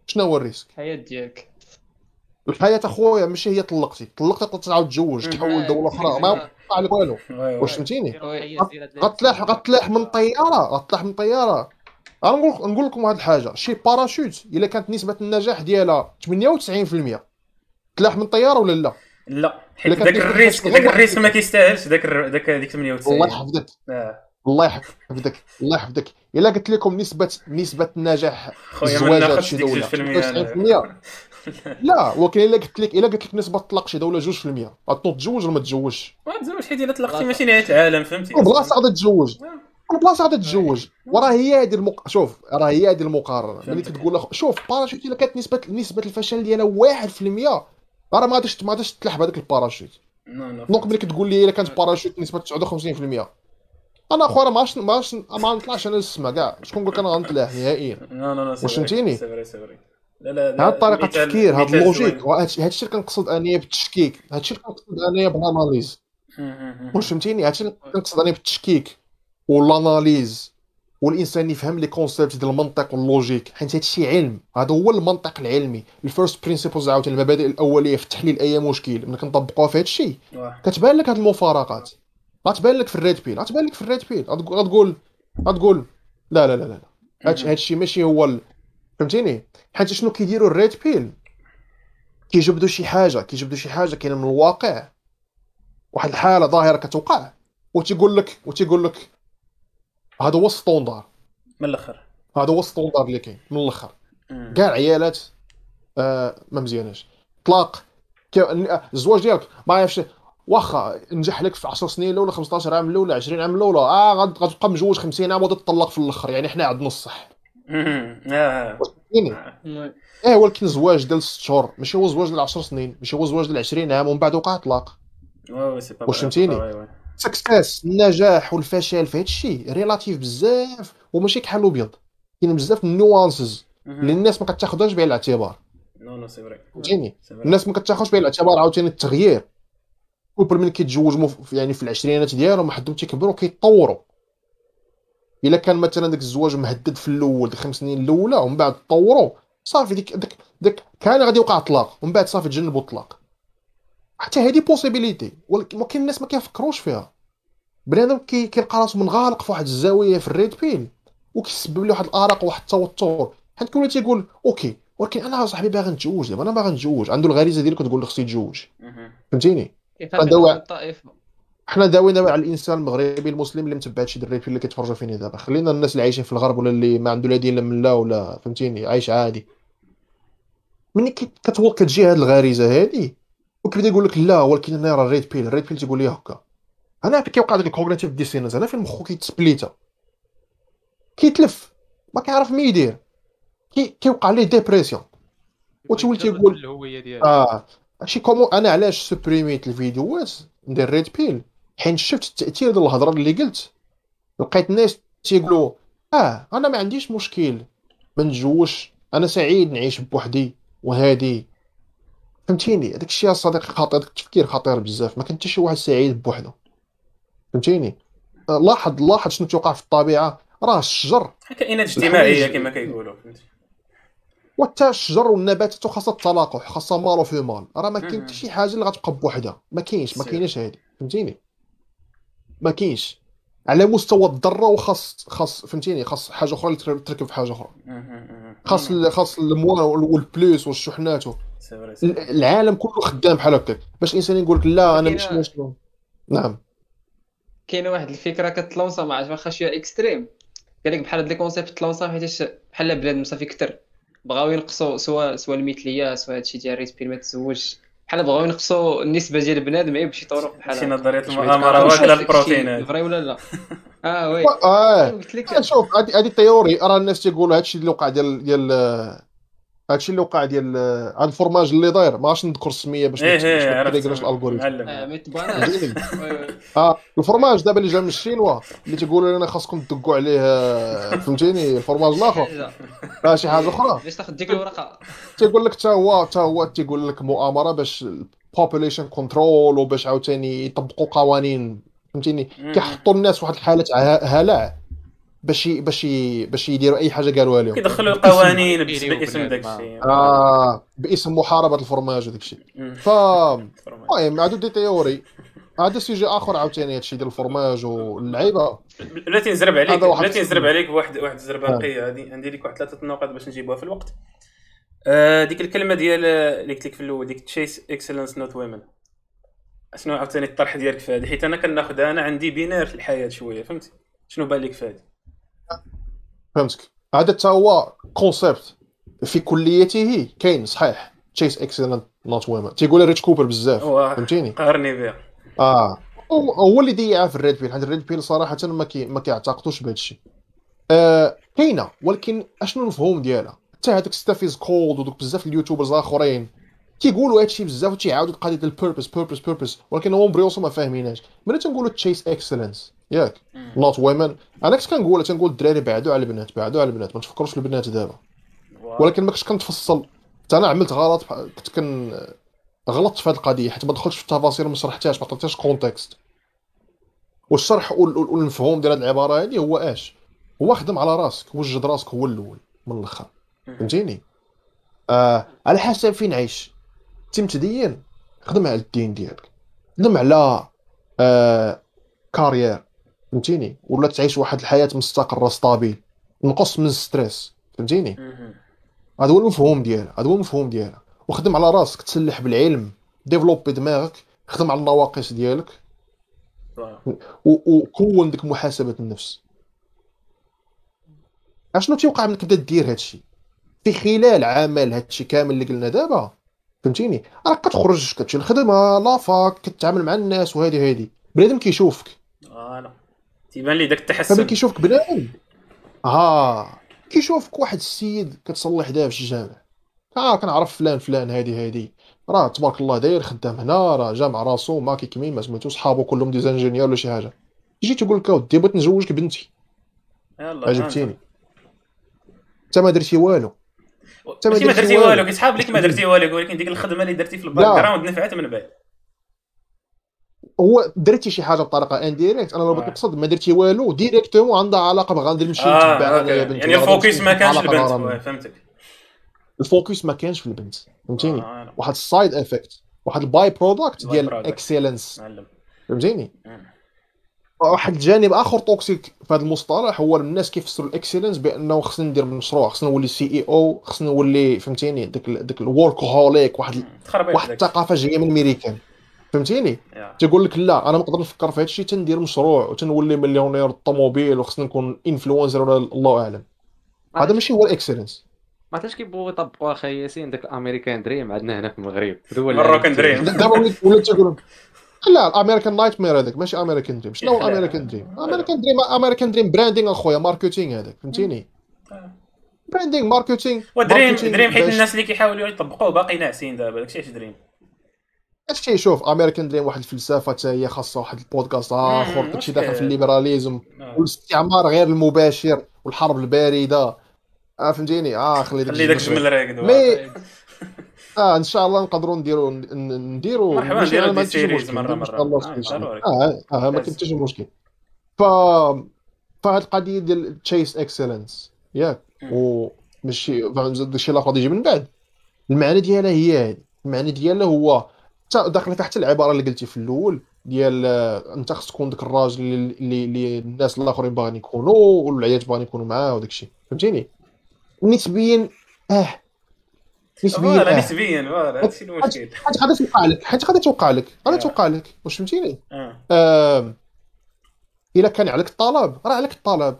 شنو هو ال risque؟ الحياة ديالك. الحياة أخويا ماشي هي طلقتي طلقتي تعاود تزوج تحول دولة أخرى ما يوقع عليك والو. واش فهمتيني. غتلاح غتلاح من طيارة غتلاح من طيارة. أنا نقول نقول لكم هاد الحاجة شي باراشوت إلا كانت نسبة النجاح ديالها 98% تلاح من طيارة ولا لا؟ لا. حيت نسبة ال risque الله ال risque ما كيستاهلش الر- ذاك ديك 98 الله يحفظك. آه. الله يحفظك الله يحفظك. إلا قلت لكم نسبه نسبة النجاح خويا ما الزواج ناخذش شي ديك دولة. 2% أنا. 93% لا *laughs* ولكن إلا قلت لك إلا قلت لك نسبة الطلاق شي دولة 2% غتنوض تتزوج ولا ما تتزوجش ما تزوج حيت إلا طلقتي ماشي نهاية العالم فهمتي؟ بلاصة غادي تتزوج البلاصه غادي تتزوج وراه هي هذه المق... شوف راه هي هذه المقارنة. ملي فهمتك. تقول لك شوف باراشوت إلا كانت نسبه نسبة الفشل ديالها 1% راه ما غاديش ما غاديش تلح بهذاك ال parachute donc ملي كتقول لي إلا كانت باراشوت نسبة 59% أنا أخويا ما عرفتش ما عرفتش ما نطلعش أنا للسما كاع. شكون قال لك أنا غنطلع؟ نهائيا. واش فهمتيني؟ لا لا لا هاد مثال- التفكير هاد ال logique زوين. هاد الشيء اللي كنقصد انايا بالتشكيك هاد الشيء اللي كنقصد انايا بال analyse. واش فهمتيني؟ هاد الشيء اللي كنقصد انايا بالتشكيك وال analyse. والإنسان يفهم les concepts ديال المنطق وال logique حيت هاد الشيء علم. هذا هو المنطق العلمي. ال first principles عاوتاني المبادئ الأولية في التحليل أي مشكل. ملي كنطبقوها في هاد الشيء. واه. كتبان لك هاد المفارقات. غتبان لك في ال red pill. غتبان لك في ال red pill. غتقول غتقول لا لا لا لا هاد هاد الشيء ماشي هو. فهمتيني؟ حيت شنو كيديروا ال red pill؟ كيجبدوا شي حاجة كيجبدوا شي حاجة كاينة من الواقع. واحد الحالة ظاهرة كتوقع وتيقول لك وتيقول لك هذا هو ال standard من الأخر. هذا هو ال standard اللي كاين من الأخر. كاع العيالات آه ما مزياناش. طلاق. الزواج ديالك ما عرفتش واخا نجح لك في 10 سنين الأولى 15 عام الأولى 20 عام الأولى آه غتبقى مجوج 50 عام وتطلق في الأخر. يعني حنا عندنا الصح. مم. آه إيه ولكن زواج ديال 6 شهور ماشي هو زواج ديال 10 سنين ماشي هو زواج ديال 20 عام ومن بعد وقع طلاق واش. فهمتيني؟ oui. success النجاح والفشل في هذا الشيء relatif بزاف وماشي كحل وبيض كاين بزاف ال nuances. اللي الناس ما كتاخذهاش بعين الاعتبار non non c'est vrai فهمتيني. الناس ما كتاخذش بعين الاعتبار عاوتاني التغيير couple من كيتزوجوا يعني في العشرينات ديالهم حدهم تيكبروا كيتطوروا إلا كان مثلا داك الزواج مهدد في الأول ديك خمس سنين الأولى ومن بعد تطوروا صافي ديك داك داك كان غادي يوقع طلاق ومن بعد صافي تجنبوا الطلاق. حتى هذه possibilité ولكن الناس ما كيفكروش فيها. بنادم كي كيلقى راسو منغالق في واحد الزاوية في ال red pill وكيسبب له واحد الأرق وواحد التوتر. حيت كل تيقول OK ولكن أنا صاحبي باغي نتزوج دابا أنا باغي نتزوج. عنده الغريزة ديالو كتقول له خصو يتزوج. مم. فهمتيني؟ هو- الطائفه حنا داوينا على الإنسان المغربي المسلم اللي متبع هادشي بيل اللي كيتفرجوا فينا دابا. خلينا الناس اللي عايشين في الغرب ولا اللي ما عنده لا دين لا ملة ولا فهمتيني؟ عايش عادي. ملي كي- كتو- كتجي هاد الغريزة هادي وكيبدا يقول لك لا ولكن أنا راه ال red pill ال red pill تيقول لي هكا. أنا كيوقع داك ال cognitive dissonance أنا فين مخو كيتسبليتا. كيتلف. ما كيعرف ما يدير. كي كيوقع ليه dépression وتولي تيقول الهوية آه. هادشي كومو أنا علاش سوبريميت الفيديوهات ندير red pill حيت شفت التأثير ديال الهضرة اللي قلت لقيت الناس تيقولوا آه أنا ما عنديش مشكل ما نتزوجش أنا سعيد نعيش بوحدي وهادي. فهمتيني؟ هذاك الشيء صديقي خطير التفكير خطير بزاف ما كان حتى شي واحد سعيد بوحده فهمتيني؟ لاحظ لاحظ شنو توقع في الطبيعة؟ راه الشجر كائنات اجتماعيه كما كيقولوا وحتى الشجر والنباتات خاصها التلاقح خاصها mâle و femelle راه ما كاين. حتى شي حاجة اللي غتبقى بوحدها. ما كاينش ما سير. كايناش هادي. فهمتيني؟ ما كاينش. على مستوى الذره وخاص خاص فهمتيني؟ خاص حاجة أخرى تركب في حاجة أخرى. خاص خاص ال moins وال plus والشحنات العالم كله خدام بحال هكاك. باش الانسان يقول لك لا أنا ماشي ماشي نعم. كاينة واحد الفكرة كتلونسا ما عرفت واخا شوية اكستريم قال لك بحال هاد لي كونسيبت تلونسا حيتاش بحال بلاد صافي كتر. بغاو ينقصوا سواء سواء المثليه سواء هادشي ديال بيل ما تزوجش بحال بغاو ينقصوا النسبة ديال بنادم غير بشي طرق بحال شي. نظريه المؤامرة شي- البروتينات فري ولا لا؟ *laughs* آه وي. آه. قلت لك آه، شوف هادي هادي تيوري راه الناس تيقولوا هادشي اللي وقع ديال ديال آه، هادشي اللي وقع ديال آه، هاد الفورماج اللي داير. ما غاش نذكر السمية باش إيه إيه عرفت. الألغوريثم. آه *laughs* *laughs* oui. آه الفورماج دابا اللي جا من الشينوا اللي تيقولوا لنا خاصكم تدقوا عليه آه، فهمتيني؟ الفورماج الآخر. *laughs* آه شي حاجة أخرى. باش تاخذ ديك الورقة؟ تيقول لك حتى هو حتى هو تيقول لك مؤامرة باش ال population control وباش عاوتاني يطبقوا قوانين. فهمتيني. كيحطوا الناس في واحد الحالة هلع باش باش باش يديروا أي حاجة قالوها لهم كيدخلوا القوانين باسم. داك الشيء آه. باسم محاربة الفورماج وداك الشيء. ف المهم هادو des théories هذا sujet آخر عاوتاني هادشي ديال الفورماج واللعيبة. بلا تنزرب عليك هذا واحد بلا تنزرب السؤال. عليك بواحد واحد الزربة نقيه هذه عندي لك واحد ثلاثة النقط باش نجيبوها في الوقت. آه، ديك الكلمة ديال اللي قلت لك في الأول ديك chase excellence not women شنو عاوتاني الطرح ديالك في هذه حيت أنا كناخذ أنا عندي بينير في الحياة شوية فهمتي؟ شنو بان لك في هذه فهمتك. هذا حتى هو concept في كليته. كاين صحيح. chase excellence not women تيقول Rich Cooper بزاف. فهمتيني؟ قارني بها. آه. هو اللي ضيعها في ال red pill. حيت ال red pill صراحة ما كي ما كيعتقدوش بهذا الشيء آه كاينة. ولكن أشنو المفهوم ديالها؟ حتى هذاك ستاف از كولد ودوك بزاف ال YouTubers الاخرين كيقولوا هادشي بزاف وتيعاودوا قضيه ال purpose purpose purpose ولكن هما بريوسو ما فاهميناش ملي تنقولوا chase excellence ياك not women أنا كنت كنقول تنقول الدراري بعدوا على البنات بعدوا على البنات ما تفكروش في البنات دابا ولكن ما كنتش كنتفصل. حتى أنا عملت غلط كنت كن غلطت في هذه القضية حيت ما دخلتش في التفاصيل ما شرحتهاش ما عطيتهاش كونتكست والشرح وال- وال- والمفهوم ديال هذه العبارة هذه هو اش هو خدم على راسك وجد راسك هو الأول من الأخر. فهمتيني؟ آه على حسب فين عايش. انت متدين خدم على الدين ديالك. خدم على آه carrière فهمتيني؟ ولا تعيش واحد الحياة مستقرة stable. نقص من ال stress فهمتيني؟ هذا هو المفهوم ديالها هذا هو المفهوم ديالها. وخدم على راسك تسلح بالعلم développer دماغك خدم على النواقص ديالك. وكون ديك محاسبة النفس. أشنو تيوقع ملي تبدا دير هادشي؟ في خلال عمل هادشي كامل اللي قلنا دابا؟ فهمتيني؟ راك كتخرج كتمشي للخدمة la fac كتعامل مع الناس وهذه هذه بنادم كيشوفك. voilà. تيبان لي داك ف ملي التحسن كيشوفك بنادم؟ ها كيشوفك واحد السيد كتصلي حداه في الجامع آه كنعرف فلان فلان هادي هادي. راه تبارك الله داير خدام هنا راه جا مع راسو ما كيكمي ما سميتو صحابو كلهم des ingénieurs ولا شي حاجة. يجي تيقول لك أودي بغيت نزوجك بنتي. يلا عجبتيني. انت ما درتي والو. ماشي ما درتي والو. كيسحاب لك ما درتي والو ولكن ديك الخدمة اللي درتي في ال background نفعت من بعد هو درتي شي حاجة بطريقة indirecte أنا لو بغيت آه. نقصد ما درتي والو directement عندها علاقة بغادي نمشي آه نتبع. بنتي يعني ال focus ما كانش علاقة البنت. واه، فهمتك ال focus ما كانش في البنت فهمتيني آه، واحد side effect واحد by-product ديال. excellence معلم فهمتيني مم. واحد الجانب آخر toxic في هذا المصطلح هو الناس كيفسروا ال excellence بأنه خصني ندير مشروع خصني نولي CEO خصني نولي فهمتيني داك داك ال workaholic واحد واحد الثقافة جاية من الميريكان فهمتيني؟ يا. تيقول لك لا أنا نقدر نفكر في هذا الشيء تندير مشروع وتنولي مليونير الطوموبيل وخصني نكون influencer ولا الله أعلم. هذا ماشي هو ال excellence. ما عرفتش كيبغيو يطبقوا أخي ياسين داك ال American dream عندنا هنا في المغرب. the Moroccan dream. دابا وليت وليت تيقول لا ال American nightmare هذاك ماشي American dream شنو هو لا. ال American dream American dream American dream branding أخويا marketing هذاك فهمتيني؟ branding marketing و dream dream حيت الناس اللي كيحاولوا يطبقوه باقي ناعسين دابا داكشي علاش dream هادشي شوف American dream واحد الفلسفة حتى هي خاصها واحد البودكاست آخر داكشي داخل في؟ ال libéralisme آه. والاستعمار غير المباشر والحرب الباردة. آه فهمتيني؟ آه خلي داك الجمل راقد مي آه إن شاء الله نقدروا نديروا نديروا مرحبا، نديروا ما دي series. شاء الله آه،. آه آه ما لازم. كاين حتى شي مشكل ف فهاد القضية ديال chase excellence ياك. وماشي داكشي الآخر يجي من بعد. المعنى ديالها هي هادي. المعنى ديالها هو داخلة فيها حتى العبارة اللي قلتي في الأول ديال آه، أنت خص تكون داك الراجل اللي, اللي, اللي الناس الآخرين باغيين يكونوا والعيات باغيين يكونوا معاه وداك الشيء فهمتيني؟ نسبيا آه نسبيا voilà آه نسبيا voilà هادشي المشكل؟ حيت غادي توقع لك حيت غادي توقع لك غادي يا. توقع لك واش فهمتيني آه. آم، إلا كان عليك الطلب. راه عليك الطلب.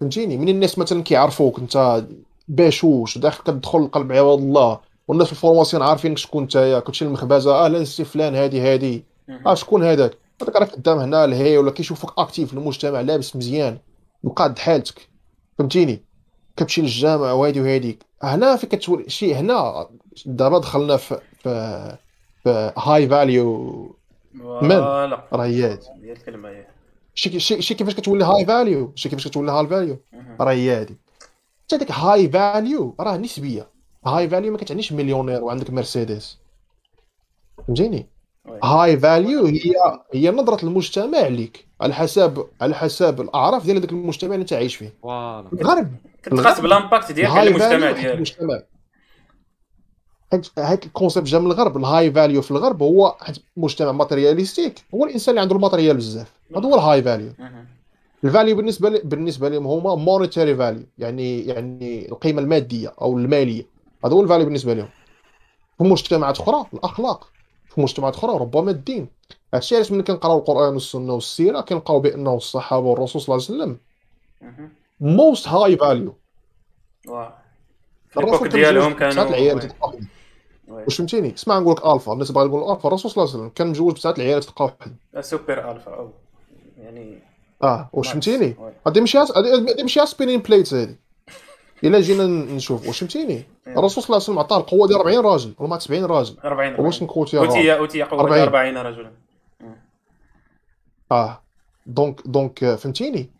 فهمتيني؟ من الناس مثلا كيعرفوك أنت بشوش داخل كتدخل لقلب عباد الله والناس في ال formation عارفينك شكون نتايا كتمشي للمخبزه أهلا سي فلان هادي هادي. آه شكون هذاك؟ هذاك راه قدام هنا الهي ولا كيشوفك actif في المجتمع لابس مزيان مقاد حالتك. فهمتيني؟ كتمشي للجامع وهادي وهادي. هنا في كتولي شي هنا دابا دخلنا في في في high value voilà. راه هي هادي هي الكلمة هي. شي شي شي كيفاش كتولي high value شي كيفاش كتولي high value. راه هي هادي حتى ديك high value راه نسبية. high value ما كتعنيش مليونير وعندك مرسيدس. فهمتيني. high value هي هي نظرة المجتمع ليك. على حساب على حساب الأعراف ديال داك المجتمع اللي انت عايش فيه. voilà. الغرب كتقاس بال impact ديالك على المجتمع ديالك. المجتمع. هاد ال concept جا من الغرب. ال high value في الغرب هو واحد مجتمع materialistic هو الإنسان اللي عنده ال material بزاف. هذا هو ال high value. ال value بالنسبة لي بالنسبة لهم هما monetary value يعني يعني القيمة المادية أو المالية. هذا هو ال value بالنسبة لهم. في مجتمعات أخرى الأخلاق. في مجتمعات أخرى ربما الدين. هادشي علاش ملي كنقراو القرآن والسنة والسيرة كنلقاو بأنه الصحابة والرسول صلى الله عليه وسلم. most high value واه الرسول ديالهم كانوا العيال وي. واش فهمتيني؟ اسمع نقول لك ألفا. الناس باغا يقولوا ألفا الرسول صلى الله عليه وسلم كان متزوج بتسعة العيال تتلقى وحدهم سوبر ألفا. أو يعني آه واش. فهمتيني. هادي ماشي هادي ماشي سبينين بليت هادي إلا جينا نشوف واش فهمتيني؟ الرسول صلى الله عليه وسلم عطاه القوة ديال 40 راجل ولا مع 70 راجل. 40 واش نكوت يا أوتي اوتي قوة 40. 40 رجلا آه. دونك دونك فهمتيني.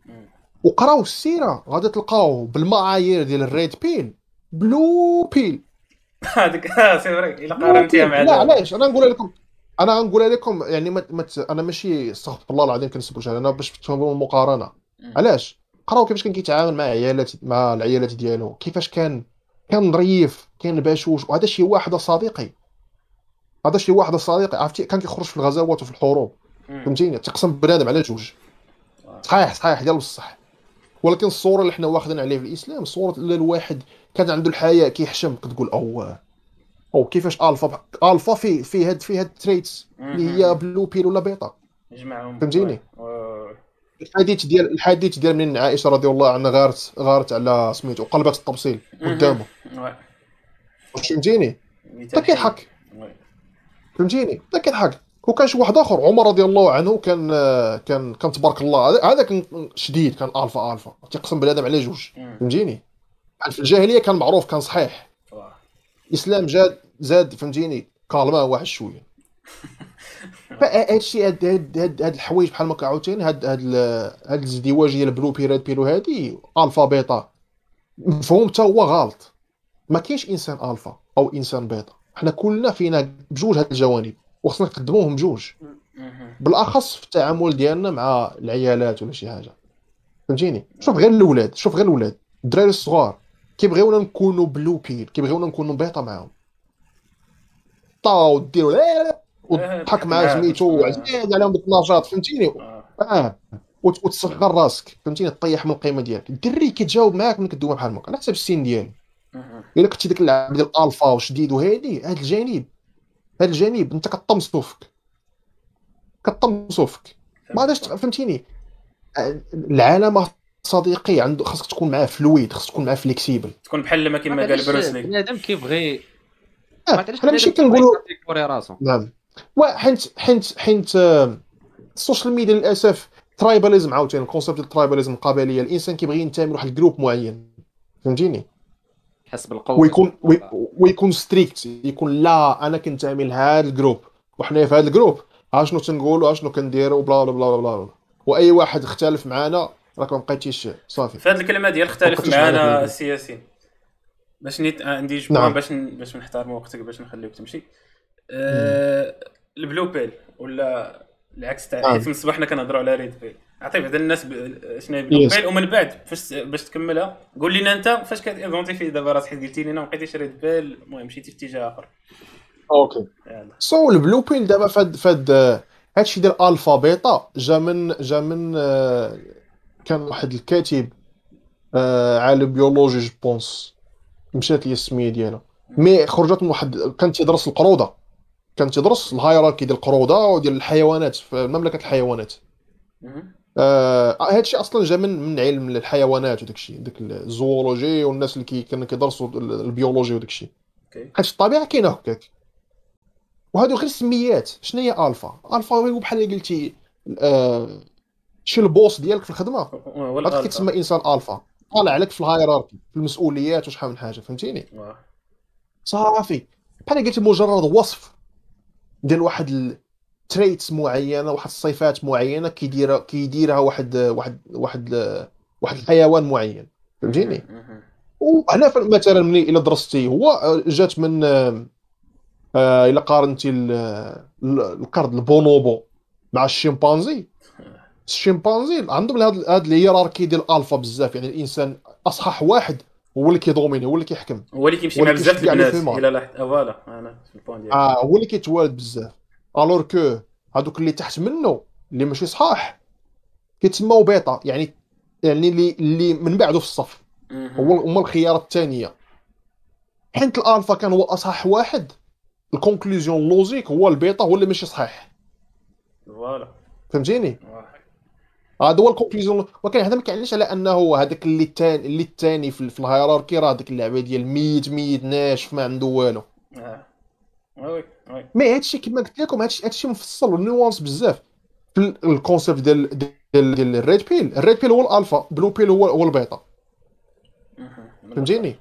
وقراو السيرة غادي تلقاو بالمعايير ديال ال red pill blue pill. *laughs* هذيك *laughs* c'est vrai إلا قارنتيها مع لا. علاش؟ أنا نقولها لكم أنا غنقولها لكم يعني ما ما ت- أنا ماشي استغفر الله العظيم كنسب شي أنا باش تفهموا المقارنه. علاش؟ قراو كيفاش كان كيتعامل مع عيالات مع العيالات ديالو كيفاش كان كان ظريف كان بشوش وهذا شي واحد صديقي. هذا شي واحد صديقي عرفتي؟ كان كيخرج في الغزوات وفي الحروب. فهمتيني؟ تقسم بنادم على جوج. صحيح صحيح ديال بصح. ولكن الصورة اللي حنا واخدين عليه في الإسلام صورة اللي الواحد كان عنده الحياء كيحشم كتقول أو أو كيفاش alpha alpha في في هاد في هاد ال traits اللي هي blue pill ولا بيضه يجمعهم. فهمتيني؟ الحديث ديال الحديث ديال من عائشة رضي الله عنها غارت غارت على سميتو قلبت التبصيل قدامه. فهمتيني؟ كيضحك وي. فهمتيني؟ كيضحك وكان شي واحد آخر عمر رضي الله عنه كان كان كان تبارك الله هذا- كان شديد كان alpha alpha. تيقسم بنادم على جوج. فهمتيني؟ في الجاهلية كان معروف كان صحيح. الاسلام زاد زاد فهمتيني؟ كالما واحد شوية. *laughs* فهاد الشيء هاد هاد هاد هاد الحوايج بحال ما عاوتاني هاد هاد هاد الازدواجيه ديال blue pill red pill و هادي alpha beta. مفهوم حتى هو غلط. ما كاينش إنسان ألفا أو إنسان بيتا. حنا كلنا فينا بجوج هاد الجوانب. وخصنا نقدموهم مهم. بالأخص في التعامل ديالنا مع العيالات ولا شي حاجة. فهمتيني؟ شوف غير الأولاد شوف غير الأولاد. الدراري الصغار كيبغيونا نكونوا blue pill كيبغيونا نكونوا بيطه معاهم. طاو ديروا لا وتضحك مع *laughs* سميتو وعزيز عليهم ديك النشاط فهمتيني؟ آه. آه. وت- وتصغر راسك فهمتيني؟ تطيح من القيمة ديالك. الدري كيتجاوب معاك ملي كدوي بحال هكا على حسب السن ديالو مهم. إلا كنتي ديك اللعب ديال الالفا وشديد وهادي هاد الجانب. هاد الجانب انت كطمسو فيك كطمسو فيك ما تق- فهمتيني؟ العالم صديقي عنده خاصك تكون معاه fluid خاصك تكون معاه flexible تكون بحال ما كما قال بروسلي. بنادم كيبغي آه، حنا ماشي كنقولوا نعم. وحنت حنت حنت آه، ال social media للأسف tribalism عاوتاني ال concept ديال ال tribalism القبليه الإنسان كيبغي ينتمي لواحد ال group معين. فهمتيني؟ حس بالقوه ويكون وي- ويكون strict يكون لا أنا كنتمي لهذا ال group وحنا في هذا ال group ها شنو تنقولوا ها شنو كنديروا blah blah blah blah. وأي واحد اختلف معنا راك ما بقيتيش صافي. في هذه الكلمة ديال اختلف معنا السياسيين باش نيت آه، عندي جو نعم. باش ن... باش نحترموا وقتك باش نخليوك تمشي. آه... ال blue pill ولا العكس تاع نعم. حيت من الصباح حنا كنهضروا على red pill عطي بعدا الناس ب... شنو Yes. pill ومن بعد فاش باش تكملها قول لنا انت فاش كت identifie دابا راسك حيت قلتي لنا ما بقيتيش red pill المهم مشيتي في اتجاه آخر. okay. so ال blue pill دابا فاد آه، هادشي ديال alpha beta جا من جا من آه، كان واحد الكاتب آه، عالم بيولوجي جو بونس. مشات لي السمية ديالو. mais خرجت من واحد كان تيدرس القرودة. كان تيدرس ال hierarchy ديال القرودة وديال الحيوانات في مملكة الحيوانات. آه هادشي أصلا جا من من علم الحيوانات وداك الشيء داك ال zoologie والناس اللي كي كانوا كيدرسوا ال- ال biologie وداك الشيء. حيت الطبيعة كاينة هكاك. وهادو غير سميات شنو هي alpha؟ alpha هو بحال اللي قلتي آه شي ال boss ديالك في الخدمة. هذا. كيتسمى إنسان ألفا. طالع عليك في ال hierarchy في المسؤوليات وشحال من حاجة فهمتيني. صافي. بحال قلت مجرد وصف ديال واحد ال traits معينة واحد الصفات معينة كيديرها كيديرها واحد واحد واحد واحد الحيوان معين. فهمتيني. وهنا مثلا ملي إلا درستي هو آه، جات من آه، آه، إلا قارنتي ال- ال- القرد ال bonobo مع الشمبانزي. الشمبانزي عندهم هذا هذا ال hierarchy ديال الألفا بزاف يعني الإنسان اصح واحد هو اللي كي dominer هو اللي كيحكم هو اللي كيمشي مع بزاف الفيميل. إلى لاحظت voilà أنا في ال point آه هو اللي كيتوالد بزاف. alors que هذوك اللي تحت منه اللي ماشي صحاح. كيتسموا بيتا يعني يعني اللي اللي من بعده في الصف. هو هما الخيارات الثانية حيت الألفا كان هو اصح واحد. ال conclusion logique هو البيتا هو اللي ماشي صحيح voilà. فهمتيني. هذا هو ال conclusion. ولكن هذا ما كيعنيش على أنه هذاك اللي الثاني اللي الثاني في, ال hierarchy راه ديك اللعبه ديال ميت ميت ناشف ما عنده والو. oui mais هادشي كما قلت لكم هادشي هادشي مفصل و nuance بزاف. في ال- ال concept ديال ديال ديال ال red pill. ال red pill هو ال alpha blue pill هو هو البيتا. فهمتيني.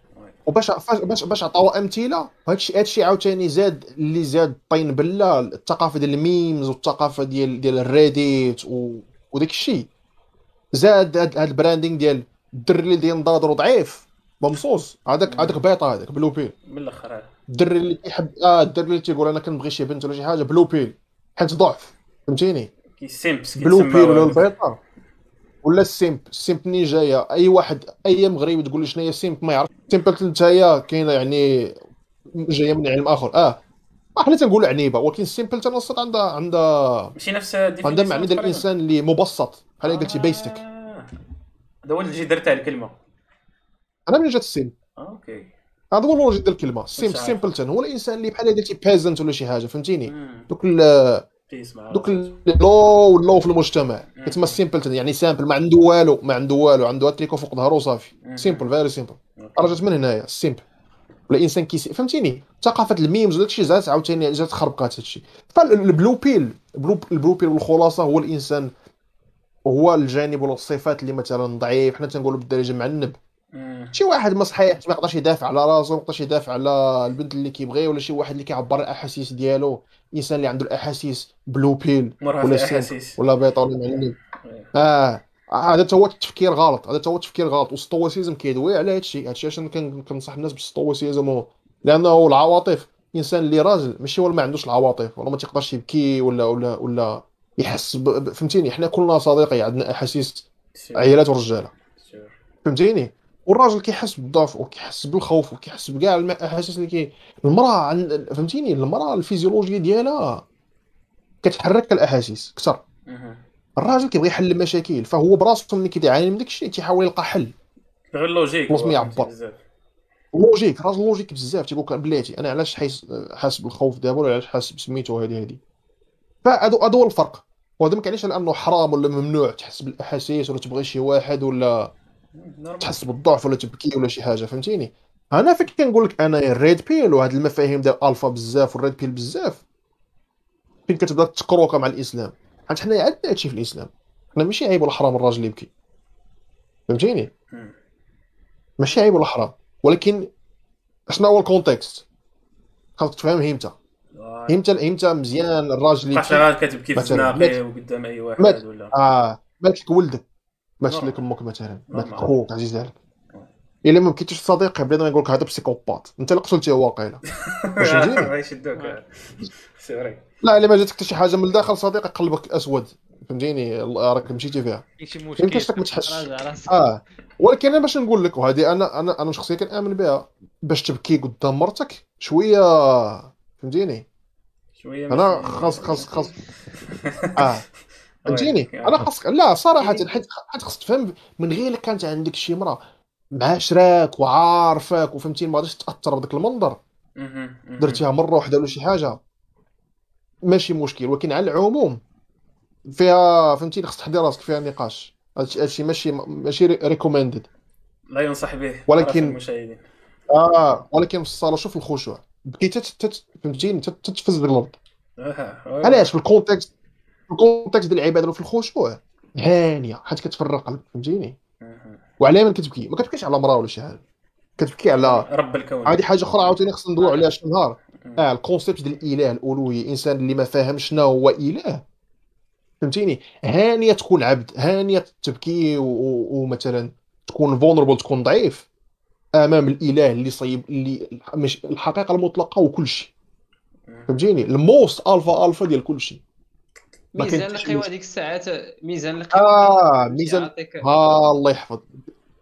وباش باش باش عطاو أمثلة هادشي هادشي عاوتاني زاد اللي زاد طين بله الثقافة ديال ال memes والثقافة ديال ديال ال Reddit و... وداك الشيء زاد هاد, هاد ال branding ديال الدري اللي ديال نظاظرو ضعيف. ممصوص هذاك هذاك بيطا هذاك blue pill. من الآخر الدري اللي كيحب آه الدري اللي تيقول أنا كنبغي شي بنت ولا شي حاجة blue pill. حيت ضعف. فهمتيني؟ كي simps blue pill ولا. البيضة. ولا السيمب السيمب منين جاية. أي واحد أي مغربي تقول له شنو هي السيمب ما يعرف. انت هي كاينة يعني جاية من علم آخر. آه. أحنا تنقولوا عنيبة ولكن السيمبل تنصت عندها عندها ماشي نفس عندها معنى ديال الإنسان اللي مبسط. بحال قلتي. بيستك هذا هو الجدر تاع الكلمة. أنا منين جات السيمب آه، أوكي. هذا هو اللوجيك ديال الكلمة. عارف. سيمبلتون هو الإنسان اللي بحال قلتي بيزنت ولا شي حاجة فهمتيني. دوك دوك. اللو واللو في المجتمع. كتسمى simpleton يعني simple ما عنده والو ما عنده والو عنده التريكو فوق ظهره وصافي. simple very simple جات من هنايا ال simp ولا إنسان qui est فهمتيني؟ ثقافة ال memes وداك الشيء زاد عاوتاني جات خربقات هادشي فال blue pill ال blue, pill بالخلاصه هو الإنسان هو الجانب ولا الصفات اللي مثلا ضعيف. حنا تنقولوا بالدارجه معنب. شي واحد ما صحيح ما يقدرش يدافع على راسو ما يقدرش يدافع على البنت اللي كيبغي ولا شي واحد اللي كيعبر عن الأحاسيس ديالو. إنسان اللي عنده الأحاسيس blue pill ولا الأحاسيس. ولا بيضه ولا oui. آه. هذا هو التفكير غلط هذا هو التفكير غلط. وال stoicism كيدوي على هادشي. هادشي عشان كن- كنصح الناس بال stoicism لأنه العواطف الانسان اللي راجل ماشي هو ما عندوش العواطف ولا ما تيقدرش يبكي ولا ولا ولا يحس فهمتيني؟ حنا كلنا صديقي عندنا أحاسيس. عيالات ورجالة. فهمتيني؟ والراجل كيحس بالضعف وكيحس بالخوف وكيحس بكاع الاحاسيس اللي كي المرأة عن... فهمتيني؟ المرأة الفيزيولوجيا ديالها كتحرك الأحاسيس أكثر. الراجل كيبغي يحل المشاكل فهو براسو ملي كيعاني من داك الشيء تيحاول يلقى حل. غير logique ما يعبر. logique راجل logique بزاف. تيقول لك بلاتي أنا علاش حاس حاس بالخوف دابا ولا علاش حاس بسميتو هذه هذه فهادو هادو هو الفرق. وهذا ما كيعنيش على أنه حرام ولا ممنوع تحس بالأحاسيس ولا تبغي شي واحد ولا. تحس بالضعف ولا تبكي ولا شي حاجة فهمتيني؟ أنا فين كنقول لك أنا ال red pill وهاد المفاهيم ديال الفا بزاف وال red pill بزاف؟ فين كتبدا ت croque مع الإسلام؟ حيت حنا عندنا هادشي في الإسلام. حنا ماشي عيب ولا حرام الراجل يبكي. فهمتيني. ماشي عيب ولا حرام. ولكن شنو هو ال context خاصك تفهم إيمتى. واه. إيمتى إيمتى مزيان الراجل يبكي؟ كتبكي في مثلاً. زناقي وقدام أي واحد مات. ولا. آه مات لك ولدك. نعم. لك أمك مثلا. مات نعم. خوك عزيز عليك. إلا ما بكيتيش صديقي بدا يقول لك هذا psychopathe. أنت اللي قتلتيه واقيلا واش فهمتيني؟ ما يشدوك c'est vrai لا إلا ما جاتك حتى شي حاجة من الداخل صديقي قلبك أسود. فهمتيني؟ راك مشيتي فيها. شي ما مشكل يمكنش لك ما تحسش. راجع راسك آه. ولكن أنا باش نقول لك وهذه أنا أنا أنا شخصيا كنامن بها. باش تبكي قدام مرتك شوية فهمتيني؟ شوية أنا ماشي- خاص خاص خاص *laughs* آه. فهمتيني أنا خاصك لا صراحة حيت حيت خاصك تفهم من غير كانت عندك شي مرا معاشراك وعارفاك وفهمتيني ما غاديش تأثر بداك المنظر. درتيها مرة واحدة ولا شي حاجة. ماشي مشكل ولكن على العموم فيها فهمتيني خصك تحضي راسك فيها نقاش. هادشي ماشي ماشي ريكومندد لا ينصح به ولكن- المشاهدين. آه ولكن في الصالة شوف الخشوع. تت- فهمتيني تت- تتفز الأرض oui. علاش؟ في ال context ال context ديال العباده وفي الخشوع هانية حيت كتفرق فهمتيني. وعلى من كتبكي ما كتبكيش على مراه ولا شي حاجة كتبكي على رب الكون. هذه حاجة أخرى عاوتاني خصنا ندويو عليها شي نهار. آه ال concept ديال الإله الالوهيه الانسان اللي ما فاهمش شنو هو إله. فهمتيني؟ هانية تكون عبد هانية تبكي ومثلا تكون vulnerable تكون ضعيف أمام الإله اللي صيب اللي مش الحقيقة المطلقة وكل شيء. فهمتيني؟ ال most alpha alpha ديال كل شيء. ميزان القوى ديك الساعات ميزان القوى آه ميزان ها الله يحفظ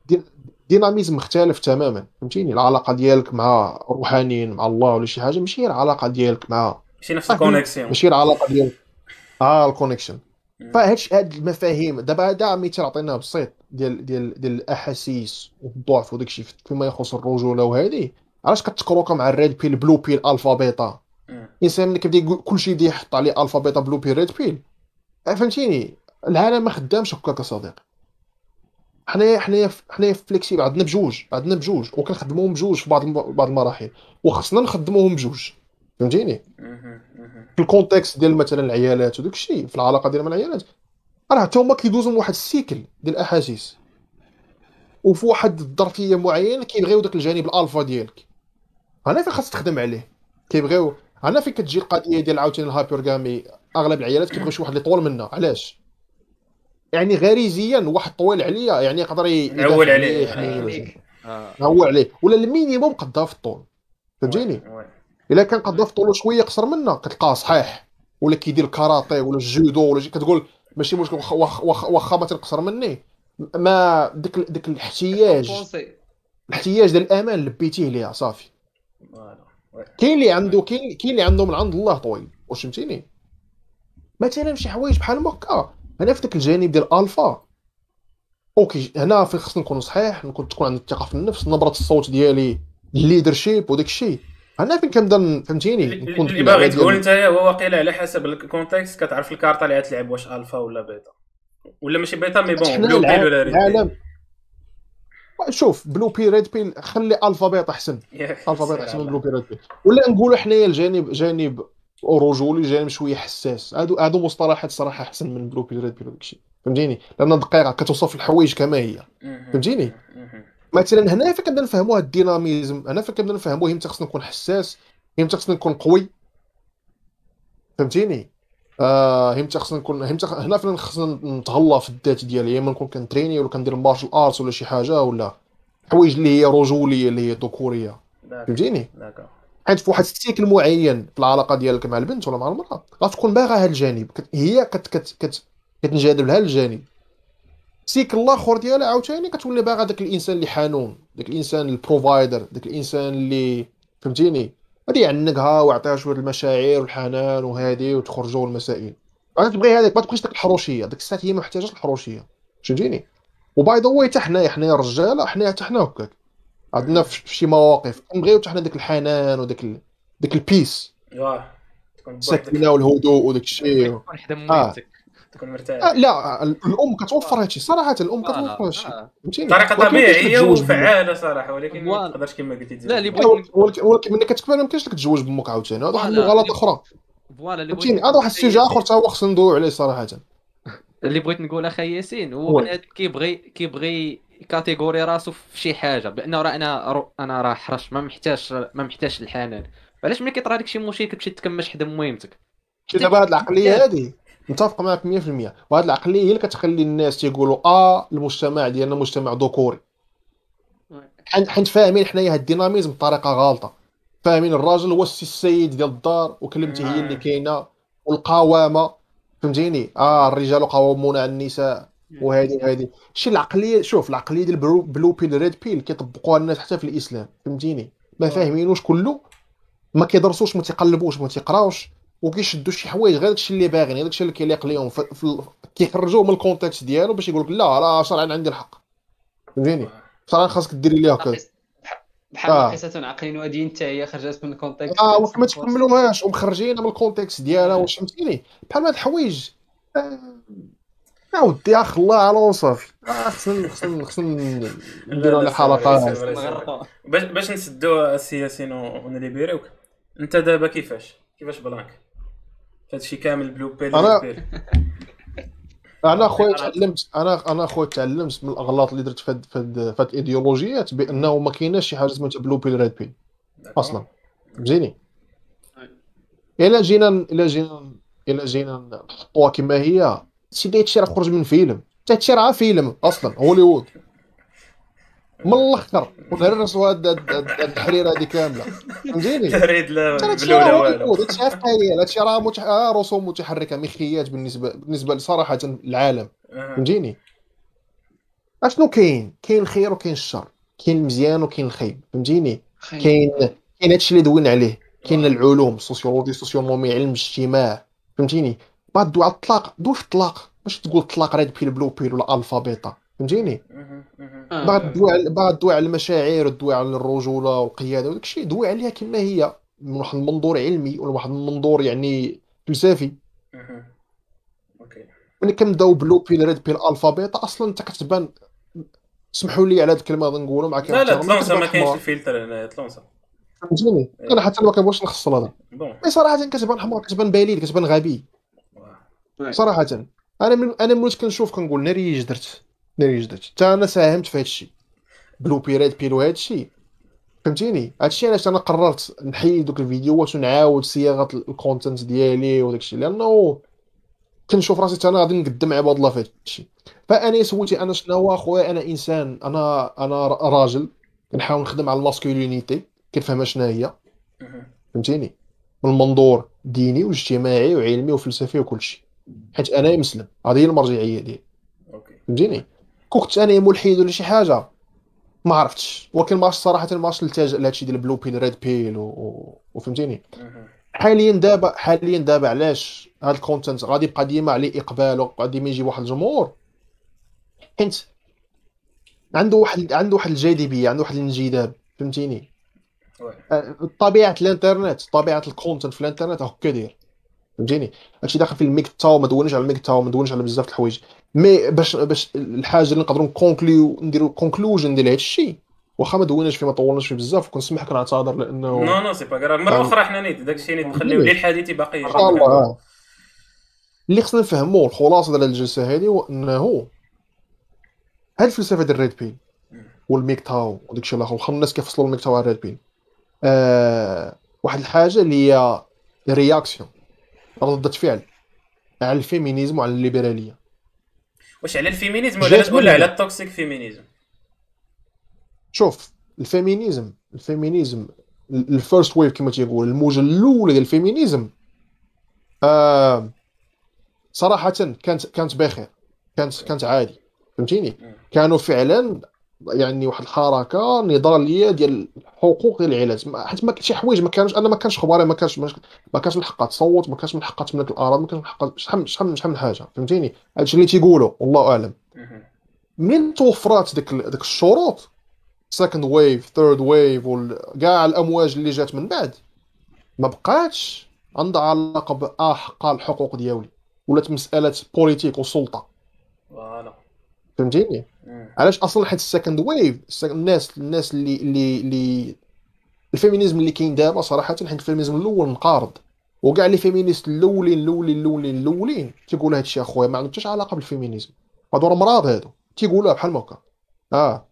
دي- dynamisme مختلف تماما فهمتيني العلاقة ديالك مع الروحانيين مع الله ولا شي حاجة ماشي هي العلاقه ديالك مع ماشي نفس. ال connexion ماشي العلاقه ديالك آه ال connection مم. فهادش هاد المفاهيم دابا هذا مثال عطيناه بسيط ديال ديال ديال الأحاسيس والضعف وداك الشيء فيما يخص الرجولة وهذه علاش كتكروكا مع الريد بيل بلو بيل الفا بيتا. الانسان ملي كيبدا يقول كل شيء يبدا يحط عليه الفا بيتا بلو بيل ريد بيل فهمتيني؟ العالم ما خدامش هكاك اصديقي حنايا حنايا حنايا فليكسيبل عندنا بجوج عندنا بجوج وكنخدموهم بجوج في بعض الم- بعض المراحل وخصنا نخدموهم بجوج. فهمتيني. في الكونتكست ديال مثلا العيالات وداك الشيء في العلاقة ديال مع العيالات راه حتى هما كيدوزوا من واحد السيكل ديال الأحاسيس. وفي واحد الظرفية معينة كيبغيو داك الجانب الألفا ديالك. أنا فين خاص تخدم عليه؟ كيبغيو أنا فين كتجي القضية ديال عاوتاني ال hypergamy أغلب العيالات كيبغيو شي واحد اللي طول منها علاش يعني غريزيا واحد طويل عليا يعني يقدر ي- يدافع نعول عليه. شي. عليك آه. عليه ولا ال minimum قدها في الطول فهمتيني. إلا كان قد في طولو شوية قصر منا كتلقاه صحيح ولا كيدير الكاراتيه ولا الجودو ولا شي كتقول ماشي مشكل واخا واخا واخا واخا ما تنقصر مني ما ديك ديك الاحتياج. الاحتياج ديال الأمان لبيتيه ليها صافي. كاين اللي عنده كاين كاين اللي عنده من عند الله طويل. واش فهمتيني؟ مثلا شي حوايج بحال هكا. أنا في داك الجانب ديال alpha. Okay هنا فين خصني نكون صحيح نكون تكون عندي الثقة في النفس نبرة الصوت ديالي ال leadership وداك الشيء. أنا فين كنبدا فهمتيني؟ نكون اللي باغي تقول انت هو واقيلا على حسب ال context كتعرف الكارطة اللي غتلعب واش ألفا ولا بيتا. ولا ماشي beta mais bon blue pill ولا red. العالم شوف blue pill red pill خلي alpha beta أحسن. ياك، alpha beta سير أحسن من. blue pill red pill ولا نقولوا حنايا الجانب جانب رجولي جانب شوية حساس. هادو هادو مصطلحات صراحة أحسن من blue pill red pill الشيء فهمتيني؟ لأن دقيقه كتوصف الحوايج كما هي. فهمتيني؟ مثلا هنا فين كنبدأ نفهموا هاد ال dynamisme؟ هنا فين كنبدأ نفهموا إمتى خصني نكون حساس إمتى خصني نكون قوي. فهمتيني؟ آه إمتى خصني نكون إمتى هنا فين خصنا نتهلا في الذات ديالي. يا اما نكون كنترينّي ولا كندير martial arts ولا شي حاجة ولا حوايج اللي هي رجولية اللي هي ذكوريه d'accord، فهمتيني. حيت في واحد ال cycle معين في العلاقة ديالك مع البنت ولا مع المرأة غتكون باغا هذا الجانب. كت- هي كت كت كت كتنجذب لهذا الجانب. السيكل الآخر ديالها عاوتاني كتولي باغا داك الإنسان اللي حنون داك الإنسان ال provider داك الإنسان اللي فهمتيني؟ غادي يعنقها ويعطيها شوية المشاعر والحنان وهادي وتخرجوا المسائل. غادي تبغي هذيك ما تبغيش داك الحروشية. ديك الساعات هي ما محتاجاش الحروشيه فهمتيني؟ و by the way حتى حنايا حنايا الرجالة حنايا حتى حنا هكاك. عندنا في شي مواقف. كنبغيو حتى حنا داك الحنان وداك ال... داك ال peace واه تكون بوحدك. السكينة والهدوء وداك الشيء. تكون حدا آه. مرتاح لا ال- الأم كتوفر هادشي صراحة الأم آه، كتوفر هادشي آه. بطريقه ما طبيعية. وفعالة صراحة ولكن ما. تقدرش كما قلتي لا، اللي تزوج. بغيت- ولكن ولكن ملي كتكبر ما يمكنش لك تتزوج بأمك عاوتاني هذا واحد. الغلط أخرى voilà اللي فهمتيني بغيت هذا واحد ال sujet آخر حتى هو خصنا ندويو عليه صراحة اللي بغيت نقول أخي ياسين هو كيبغي كيبغي category راسو في شي حاجة بانه راه أنا رو- أنا راه حرش ما محتاجش ما محتاجش الحنان علاش ملي كيطرى لك شي مشكل تمشي تكمش حدا مهمتك دابا هاد العقلية هادي متفق معك 100% وهاد العقلية هي اللي كتخلي الناس تيقولوا آه المجتمع ديالنا مجتمع ذكوري. حيت فاهمين حنايا هاد ال dynamisme بطريقة غالطة. فاهمين الراجل هو السي السيد ديال الدار وكلمتي هي اللي كاينة والقوامة. فهمتيني؟ آه الرجال قوامون على النساء وهذه وهذه شي العقلية شوف العقلية ديال blue, blue pill red pill كيطبقوها الناس حتى في الإسلام. فهمتيني؟ ما فاهمينوش كله ما كيدرسوش ما تيقلبوش ما تيقراوش. وكيشدوا شي حوايج غير داكشي اللي باغيين داكشي اللي كيليق ليهم. كيخرجوه من ال context ديالو باش يقول لك لا راه شرعا عندي الحق. فهمتيني؟ شرعا خاصك ديري لي هكا. بحال آه. ناقصة عقلين ودين حتى هي خرجت من الكونتكست آه وما تكملوهاش ومخرجينها من ال context ديالها واش فهمتيني؟ بحال هاد الحوايج. آه، يا ودي أخ الله على وصافي. آه، خصنا خصنا خصنا نديرو على حلقة. باش باش نسدو السياسيين ونليبيروك انت دابا كيفاش؟ كيفاش بلانك؟ هادشي كامل blue pill pill. أنا خويا تعلمت أنا أنا خويا تعلمت من الأغلاط اللي درت في هاد في هاد في هاد الايديولوجيات بأنه ما كايناش شي حاجة سميتها blue pill red pill. أصلا. فهمتيني؟ إلا جينا إلا جينا إلا جينا نحطوها كما هي شي هادشي راه خرج من فيلم. حتى هادشي راه فيلم أصلا هوليوود. من الآخر هاد هاد هاد التحريره هادي كاملة. فهمتيني؟ لا ريد لا حتى هادشي blue لا راه والو. هادشي راه هادشي راه متح... آه رسوم متحركة مخيات بالنسبة بالنسبة صراحة العالم. أها. فهمتيني؟ أشنو كاين؟ كاين الخير وكاين الشر. كاين المزيان وكاين الخايب فهمتيني؟ كاين كاين هادشي اللي دوينا عليه. كاين العلوم ال sociologie ال socionomie علم الاجتماع. فهمتيني؟ بعد على الطلاق. دوي في الطلاق؟ باش تقول الطلاق red pill blue pill ولا alpha beta فهمتيني. بعد دوي على بعد دوي على المشاعر دوي على الرجولة والقيادة وداك الشيء دوي عليها كما هي من واحد المنظور علمي ولا واحد المنظور يعني فلسفي. okay. ملي كنبداو blue pill red pill alpha beta أصلا أنت كتبان. سمحوا لي على هاد الكلمة غادي نقولوا مع لا لا تلونسا ما كاينش. الفلتر هنايا تلونسا. فهمتيني؟ إيه. أنا حتى ما كنبغيش نخسر الهضرة. bon. mais صراحة كتبان حمار كتبان باليد كتبان غبي. صراحة. أنا من أنا ملي كنشوف كنقول ناري درت ناري درت حتى أنا ساهمت في هذا الشيء blue pill red pill وهذا الشيء فهمتيني هذا الشيء علاش أنا قررت نحيد دوك الفيديوهات ونعاود صياغه ال content ديالي وداك الشيء لأنه كنشوف راسي حتى أنا غادي نقدم عباد الله في هذا الشيء فانا سولتي أنا شنو هو اخويا أنا انسان أنا أنا راجل كنحاول نخدم على ال masculinity كنفهمها شنو هي فهمتيني من منظور ديني واجتماعي وعلمي وفلسفي وكل شيء حيت أنا مسلم هذه هي المرجعيه ديالي فهمتيني كنت أنا ملحد ولا شي حاجة. ما عرفتش. ولكن ما صراحة ما لهذا الشيء ديال blue pill red pill و... و... وفهمتيني؟ حاليا دابا حاليا دابا علاش هذا ال content غادي يبقى ديما عليه إقبال وغادي يجيب واحد الجمهور؟ حيت عنده واحد عنده واحد الجاذبية عنده واحد الانجذاب فهمتيني؟ طبيعة الإنترنت طبيعة ال content في الإنترنت هكا داير فهمتيني؟ هادشي داخل في ال MGTOW ما دويناش على ال MGTOW ما دويناش على بزاف د الحوايج. mais باش باش الحاجة اللي نقدروا نكونكليو نديروا conclusion ديال هادشي. واخا ما دويناش فيه ما طولناش فيه بزاف كنسمح كنعتذر لأنه non non c'est pas grave مره فهم. أخرى حنا نيت داك الشيء نيت نخليو ليه الحديث باقي إن شاء الله آه. اللي خصنا نفهموا الخلاصة ديال الجلسة هذه هو إنه هاد الفلسفة ديال ال red pill وال MGTOW وداك الشيء الآخر واخا الناس كيفصلوا ال MGTOW على ال red pill آه واحد الحاجة اللي هي réaction ردة فعل على ال feminism وعلى الليبرالية. واش على ال feminism ولا ولا منين؟ على ال toxic feminism؟ شوف ال feminism ال feminism ال first wave كما تيقول الموجة الأولى ديال ال feminism آه صراحة كانت كانت بخير كانت كانت عادي فهمتيني؟ كانوا فعلا يعني واحد الحركه نضاليه ديال العيالات ما- حيت ما شي حوايج ما كانوش أنا ما كانش خباري ما كانش ما كانش من حقها تصوت ما كانش من حقها تملك الأراضي ما كانش من حقها شحال شحال شحال من حاجة. فهمتيني؟ هادشي اللي تيقولوا والله أعلم. من توفرات ديك ديك الشروط؟ second wave third wave وكاع الأمواج اللي جات من بعد. ما بقاتش عندها علاقة باحقا الحقوق ديالي ولات مسألة politique وسلطة. voilà فهمتيني؟ علاش أصلا حيت ال second wave الناس الناس اللي اللي اللي ال feminism اللي كاين دابا صراحة حيت ال feminism الأول منقرض وكاع les féministes الاولين الاولين الاولين الأولين تيقول هذا الشيء اخويا ما عنده حتى علاقة بال feminism. هادو راه مرض هادو. تيقولوها بحال هكا. آه.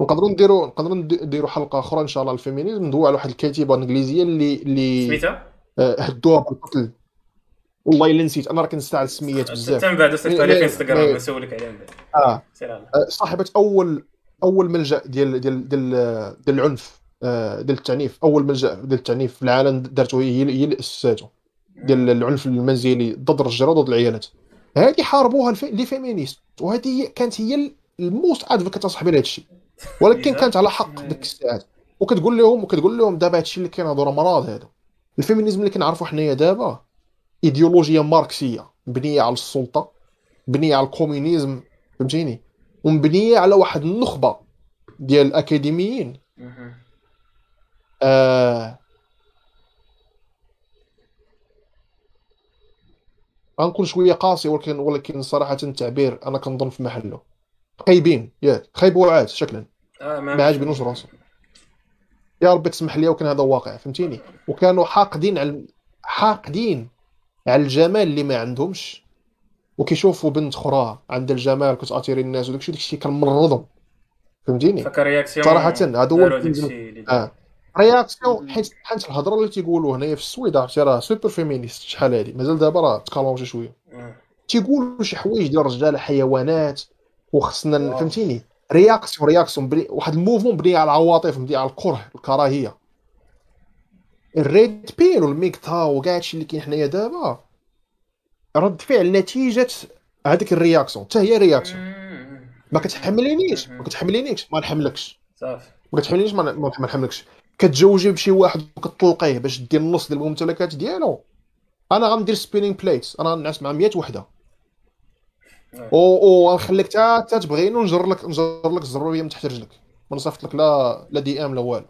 نقدروا نديروا نقدروا نديروا حلقة أخرى إن شاء الله ال feminism. ندويو على واحد الكاتبة إنجليزية اللي اللي سميتها؟ آه، هدوها بالقتل. والله إلا نسيت. أنا راه كنستعمل السميات بزاف. من بعد صيفط عليك انستغرام نسولك عليها من بعد. آه. آه، صاحبة أول أول ملجأ ديال ديال ديال ديال العنف آه، ديال التعنيف. أول ملجأ ديال التعنيف في العالم دارته هي هي اللي أسساته ديال العنف المنزلي ضد الرجال وضد العيالات. هذه حاربوها ال fé... les féministes. وهذه هي- كانت هي ال most advocate صاحبي لهذا الشيء ولكن كانت على حق ديك الساعات. وكتقول لهم وكتقول لهم دابا هادشي اللي كاين هادو راه مرض هذا ال feminism اللي كنعرفوا حنايا دابا ايديولوجيا ماركسية مبنية على السلطة مبنية على ال communism فهمتيني؟ ومبنية على واحد النخبة ديال الأكاديميين. آه غنكون شوية قاسي ولكن ولكن صراحة التعبير أنا كنظن في محله. خايبين ياك خايب وعاد شكلا. آه ما عاجبينوش راسو يا ربي تسمح لي وكان هذا واقع فهمتيني؟ وكانوا حاقدين على حاقدين على الجمال اللي ما عندهمش. وكيشوفوا بنت أخرى عندها الجمال كتاثير الناس وداكشي داكشي كنمرضهم. فهمتيني؟ صراحة هذا هو آه. réaction حيت حيت الهضرة اللي تيقولوا هنايا في السويد عرفتي راه super féministe شحال هادي. مازال دابا راه شي شوية. آه. تيقولوا شي حوايج ديال الرجاله حيوانات وخصنا. فهمتيني؟ réaction réaction بني واحد ال mouvement مبني على العواطف مبني على الكره الكراهية. ال red pill وال MGTOW وكاع هادشي اللي كاين حنايا دابا. رد فعل نتيجة هذيك ال réaction حتى هي réaction. ما كتحملينيش ما كتحملينيش ما نحملكش. صافي. ما كتحملينيش ما نحملكش. كتزوجي بشي واحد وكتطلقيه باش دير النص ديال الممتلكات ديالو. أنا غندير spinning plates أنا غننعس مع 100 وحدة. أو أو غنخليك تا تبغيني ونجر لك نجر لك الزربية من تحت رجلك. ما نصيفط لك لا لا DM لا والو.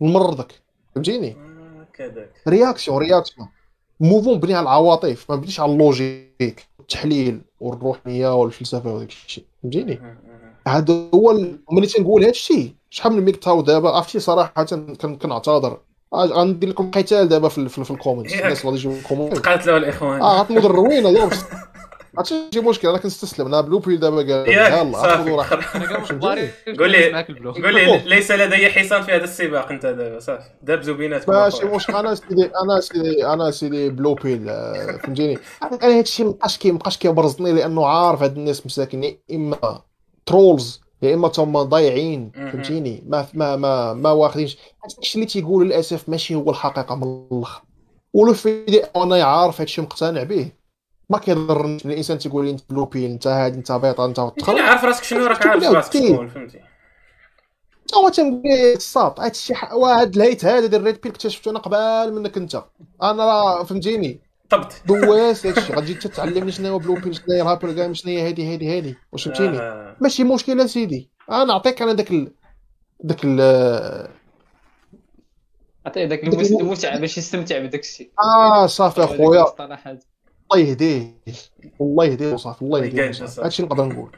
نمرضك. فهمتيني؟ كذاك. réaction réaction. mouvement بني على العواطف ما بنيش على ال logique والتحليل والروحانية والفلسفة وداك الشيء. فهمتيني؟ هذا هو ملي تنقول هذا الشيء. شحال من MGTOW دابا؟ عرفتي صراحة كن- كنعتذر. غندير لكم قتال دابا في, في, في ال comments ياك. الناس غادي يجيو ال comment تقاتلوا الإخوان. آه غتنوض الروينة يلا *laughs* عرفتي شي مشكل أنا كنستسلم أنا blue pill دابا قال ياك يلا صافي. قول لي- قول لي ليس لدي حصان في هذا السباق أنت دابا صافي. دابزوا بيناتكم ماشي. مشكل أنا سيدي أنا سيدي أنا سيدي blue pill فهمتيني؟ أنا هادشي مابقاش كي مابقاش كيبرزني لأنه عارف هاد الناس مساكين. يا إما trolls يا إما تما ضايعين. فهمتيني؟ ما ما ما ما واخدينش. هادشي اللي تيقولوا للأسف ماشي هو الحقيقة من الآخر ولو في أنا عارف هادشي مقتنع به. ما كيضرنيش الإنسان تيقول لي أنت blue pill أنت هادي أنت بيضة أنت أنت اللي تخرج عارف راسك شنو راك عارف راسك شكون فهمتي. هو تنقول الصاط هادشي ح- وهاد ال hate هذا ديال ال red pill اكتشفته أنا قبل منك أنت. أنا راه فهمتيني. طبت. دواس هادشي *laughs* غتجي تتعلمني شنو هو blue pill شنو هي ال hypergamy شنو هي هادي هادي هادي. واش فهمتيني؟ آه. ماشي مشكل اسيدي أنا نعطيك أنا داك ال... داك ال... عطيه داك المتعه باش يستمتع بداك الشيء آه صافي أخويا. الله يهديه. الله يهديه وصافي الله الله يهديه. هادشي اللي نقدر نقول.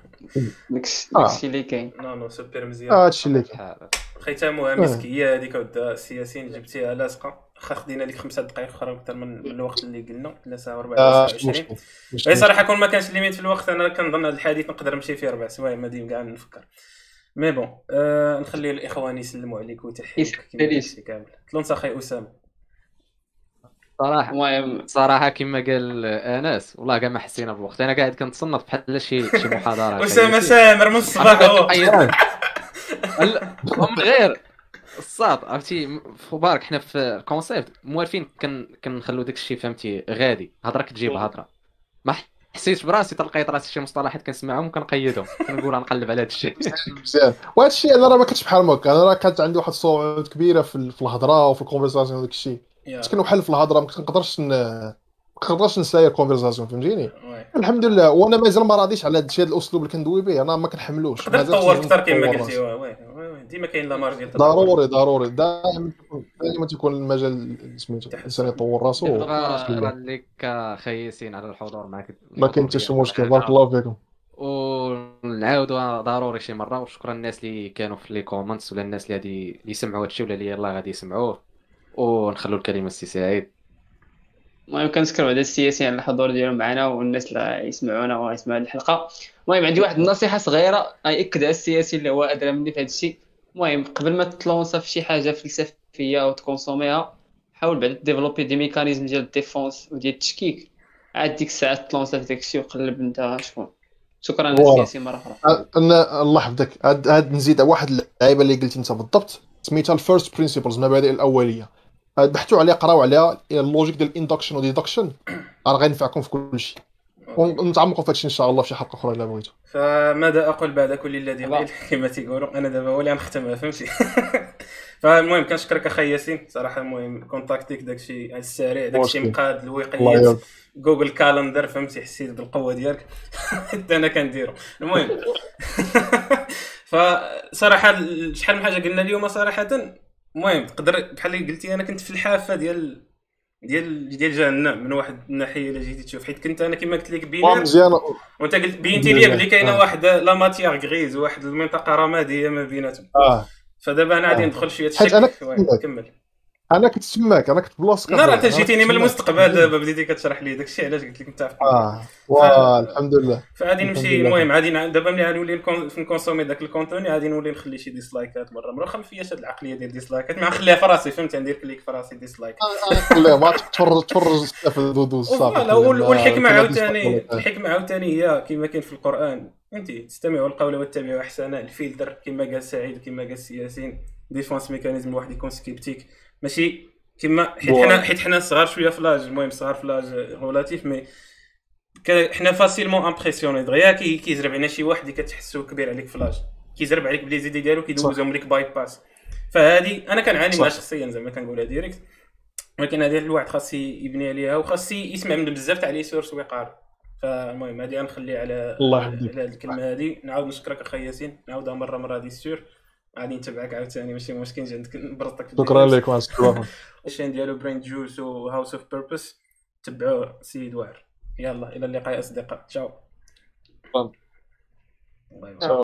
داكشي آه. اللي كاين. non non super مزيان هادشي اللي كاين. ختامها آه. مسك هذيك ودا السي ياسين جبتيها لاصقه واخا خدينا لك خمسة دقائق أخرى أكثر من من الوقت اللي قلنا. لا ساعة وربع آه، ساعة ماشي 20 مشكل ماشي اي مشكل. صراحة كون ما كانش limite في الوقت أنا كنظن هذا الحديث نقدر نمشي فيه ربع سوايع ما ديم كاع نفكر. mais bon آه نخلي الإخوان يسلموا عليك وتحييك. قلتي كامل. تلونس أخي أسامة. صراحة. المهم صراحة كما قال آنس والله كاع ما حسينا بالوقت أنا قاعد كنتصنت بحال شي شي محاضرة. *laughs* اسامه سامر من الصباح هو. *laughs* غير الصاط عرفتي؟ في بارك حنا في ال concept موالفين كن كنخلو داك الشيء فهمتي؟ غادي. هضرة كتجيب هضرة. ما حسيتش براسي تلقيت راسي شي مصطلحات كنسمعهم وكنقيدهم. كنقول غنقلب على هذا الشيء مزيان *laughs* وهذا الشيء أنا راه ما كنتش بحال هكا. أنا راه كانت عندي واحد الصعوبات كبيرة في الهضرة وفي ال conversation وداك الشيء يا. كنت كنوحل في الهضرة ما كنقدرش ن... ما كنقدرش نساير ال conversation فهمتيني. الحمد لله. وأنا مازال ما راضيش على هذا الشيء هذا الأسلوب اللي كندوي به. أنا ما كنحملوش. تقدر تطور أكثر كما قلتي. oui. ديما كاين ديال التطور. ضروري ضروري. دائما دائما تيكون المجال سميتو الانسان يطور راسو شكرا لك أخي ياسين على الحضور معك. ما كاين حتى شي مشكل. بارك الله فيكم. ونعاودوا ضروري شي مرة وشكرا للناس اللي كانوا في les comments ولا الناس اللي غادي اللي يسمعوا هادشي ولا اللي يلاه غادي يسمعوه. ونخلوا الكلمة السي سعيد المهم كنشكر بعدا السي ياسين على الحضور ديالهم معنا والناس اللي يسمعونا ويسمعوا هذه الحلقة. المهم عندي واحد النصيحة صغيرة. ياكد على السي ياسين اللي هو أدرى مني في هذا الشيء. المهم قبل ما تتلونسا في شي حاجة فلسفية أو تكونسوميها حاول بعدا développer des mécanismes ديال ال défense وديال التشكيك. عاد ديك الساعة تلونسا في داك الشيء وقلب أنت شكون. شكرا voilà. للسي ياسين مرة أخرى. أنا الله يحفظك. هاد هاد نزيد واحد اللعيبة اللي قلت أنت بالضبط. سميتها ال first principles المبادئ الأولية. بحثوا عليها قراو عليها. ال logic ديال ال induction و deduction راه غينفعكم في كل شيء. ونتعمقوا في هادشي إن شاء الله في شي حلقة أخرى إلا بغيتوا. فماذا أقول بعد كل الذي. قيل كما تيقولوا أنا دابا هو اللي غنختمها فهمتي *laughs* فالمهم كنشكرك أخي ياسين. صراحة المهم كونتاكتيك داكشي على السريع داكشي. مقاد الوقيات يعاون Google Calendar فهمتي؟ حسيت بالقوة ديالك. *laughs* حتى أنا كنديرو. المهم. *laughs* فصراحه ال- شحال من حاجة قلنا اليوم صراحة؟ المهم تقدر بحال اللي قلتي أنا كنت في الحافة ديال ديال ديال جهنم من واحد الناحية إلا جيتي تشوف حيت كنت أنا كما قلت لك آه، مزيان وأنت قلت بينتي لي بلي كاينة آه. واحد la matière grise واحد المنطقة رمادية ما بيناتهم آه فدابا أنا غادي آه. ندخل شوية الشك كمل أنا كنت تماك أنا كنت بلاصتك نهار انت أنا كنت جيتيني من. المستقبل دابا بديتي كتشرح لي داكشي علاش قلت لك انت عارف آه واه الحمد لله. فغادي نمشي. المهم غادي دابا ملي غادي نولي نكون- في نكونسومي داك ال contenu غادي نولي نخلي شي ديسلايكات مره مرة واخا ما فياش هاد العقلية ديال ديسلايكات. ما نخليها في راسي فهمت ندير clic في راسي dislike. آه، آه، خليها ما تفرج تفرج في الدودوز صافي. والحكمة عاوتاني. الحكمة عاوتاني هي كما كاين في القرآن. فهمتي؟ تستمعوا القول واتبعوا احسنه الفلتر كما قال سعيد كما قال السي ياسين defense mechanism الواحد يكون sceptique. ماشي كما حيت. حنا حيت حنا صغار شوية في l'âge المهم صغار في l'âge relativement حنا facilement impressionnés دغيا كي كيزرب علينا شي واحد اللي كتحسو كبير عليك في l'âge. كيزرب عليك ب les idées ديالو كيدوزهم لك bypass. فهادي أنا كنعاني. معها شخصيا زعما كنقولها direct. ولكن هذه الواحد خاص يبني عليها وخاص يسمع من بزاف تاع les sources ويقارن فالمهم هذه غنخلي على الله. على الكلمة هذه نعاود نشكرك أخي ياسين نعاودها مره مرة هذه sûr غادي نتبعك عاوتاني ماشي مشكل نجي عندك نبرطك شكرا. لك الله ال chaîne ديالو Brain Juice و House of Purpose تبعوه سيد واعر يلا إلى اللقاء يا أصدقاء ciao bye. ciao.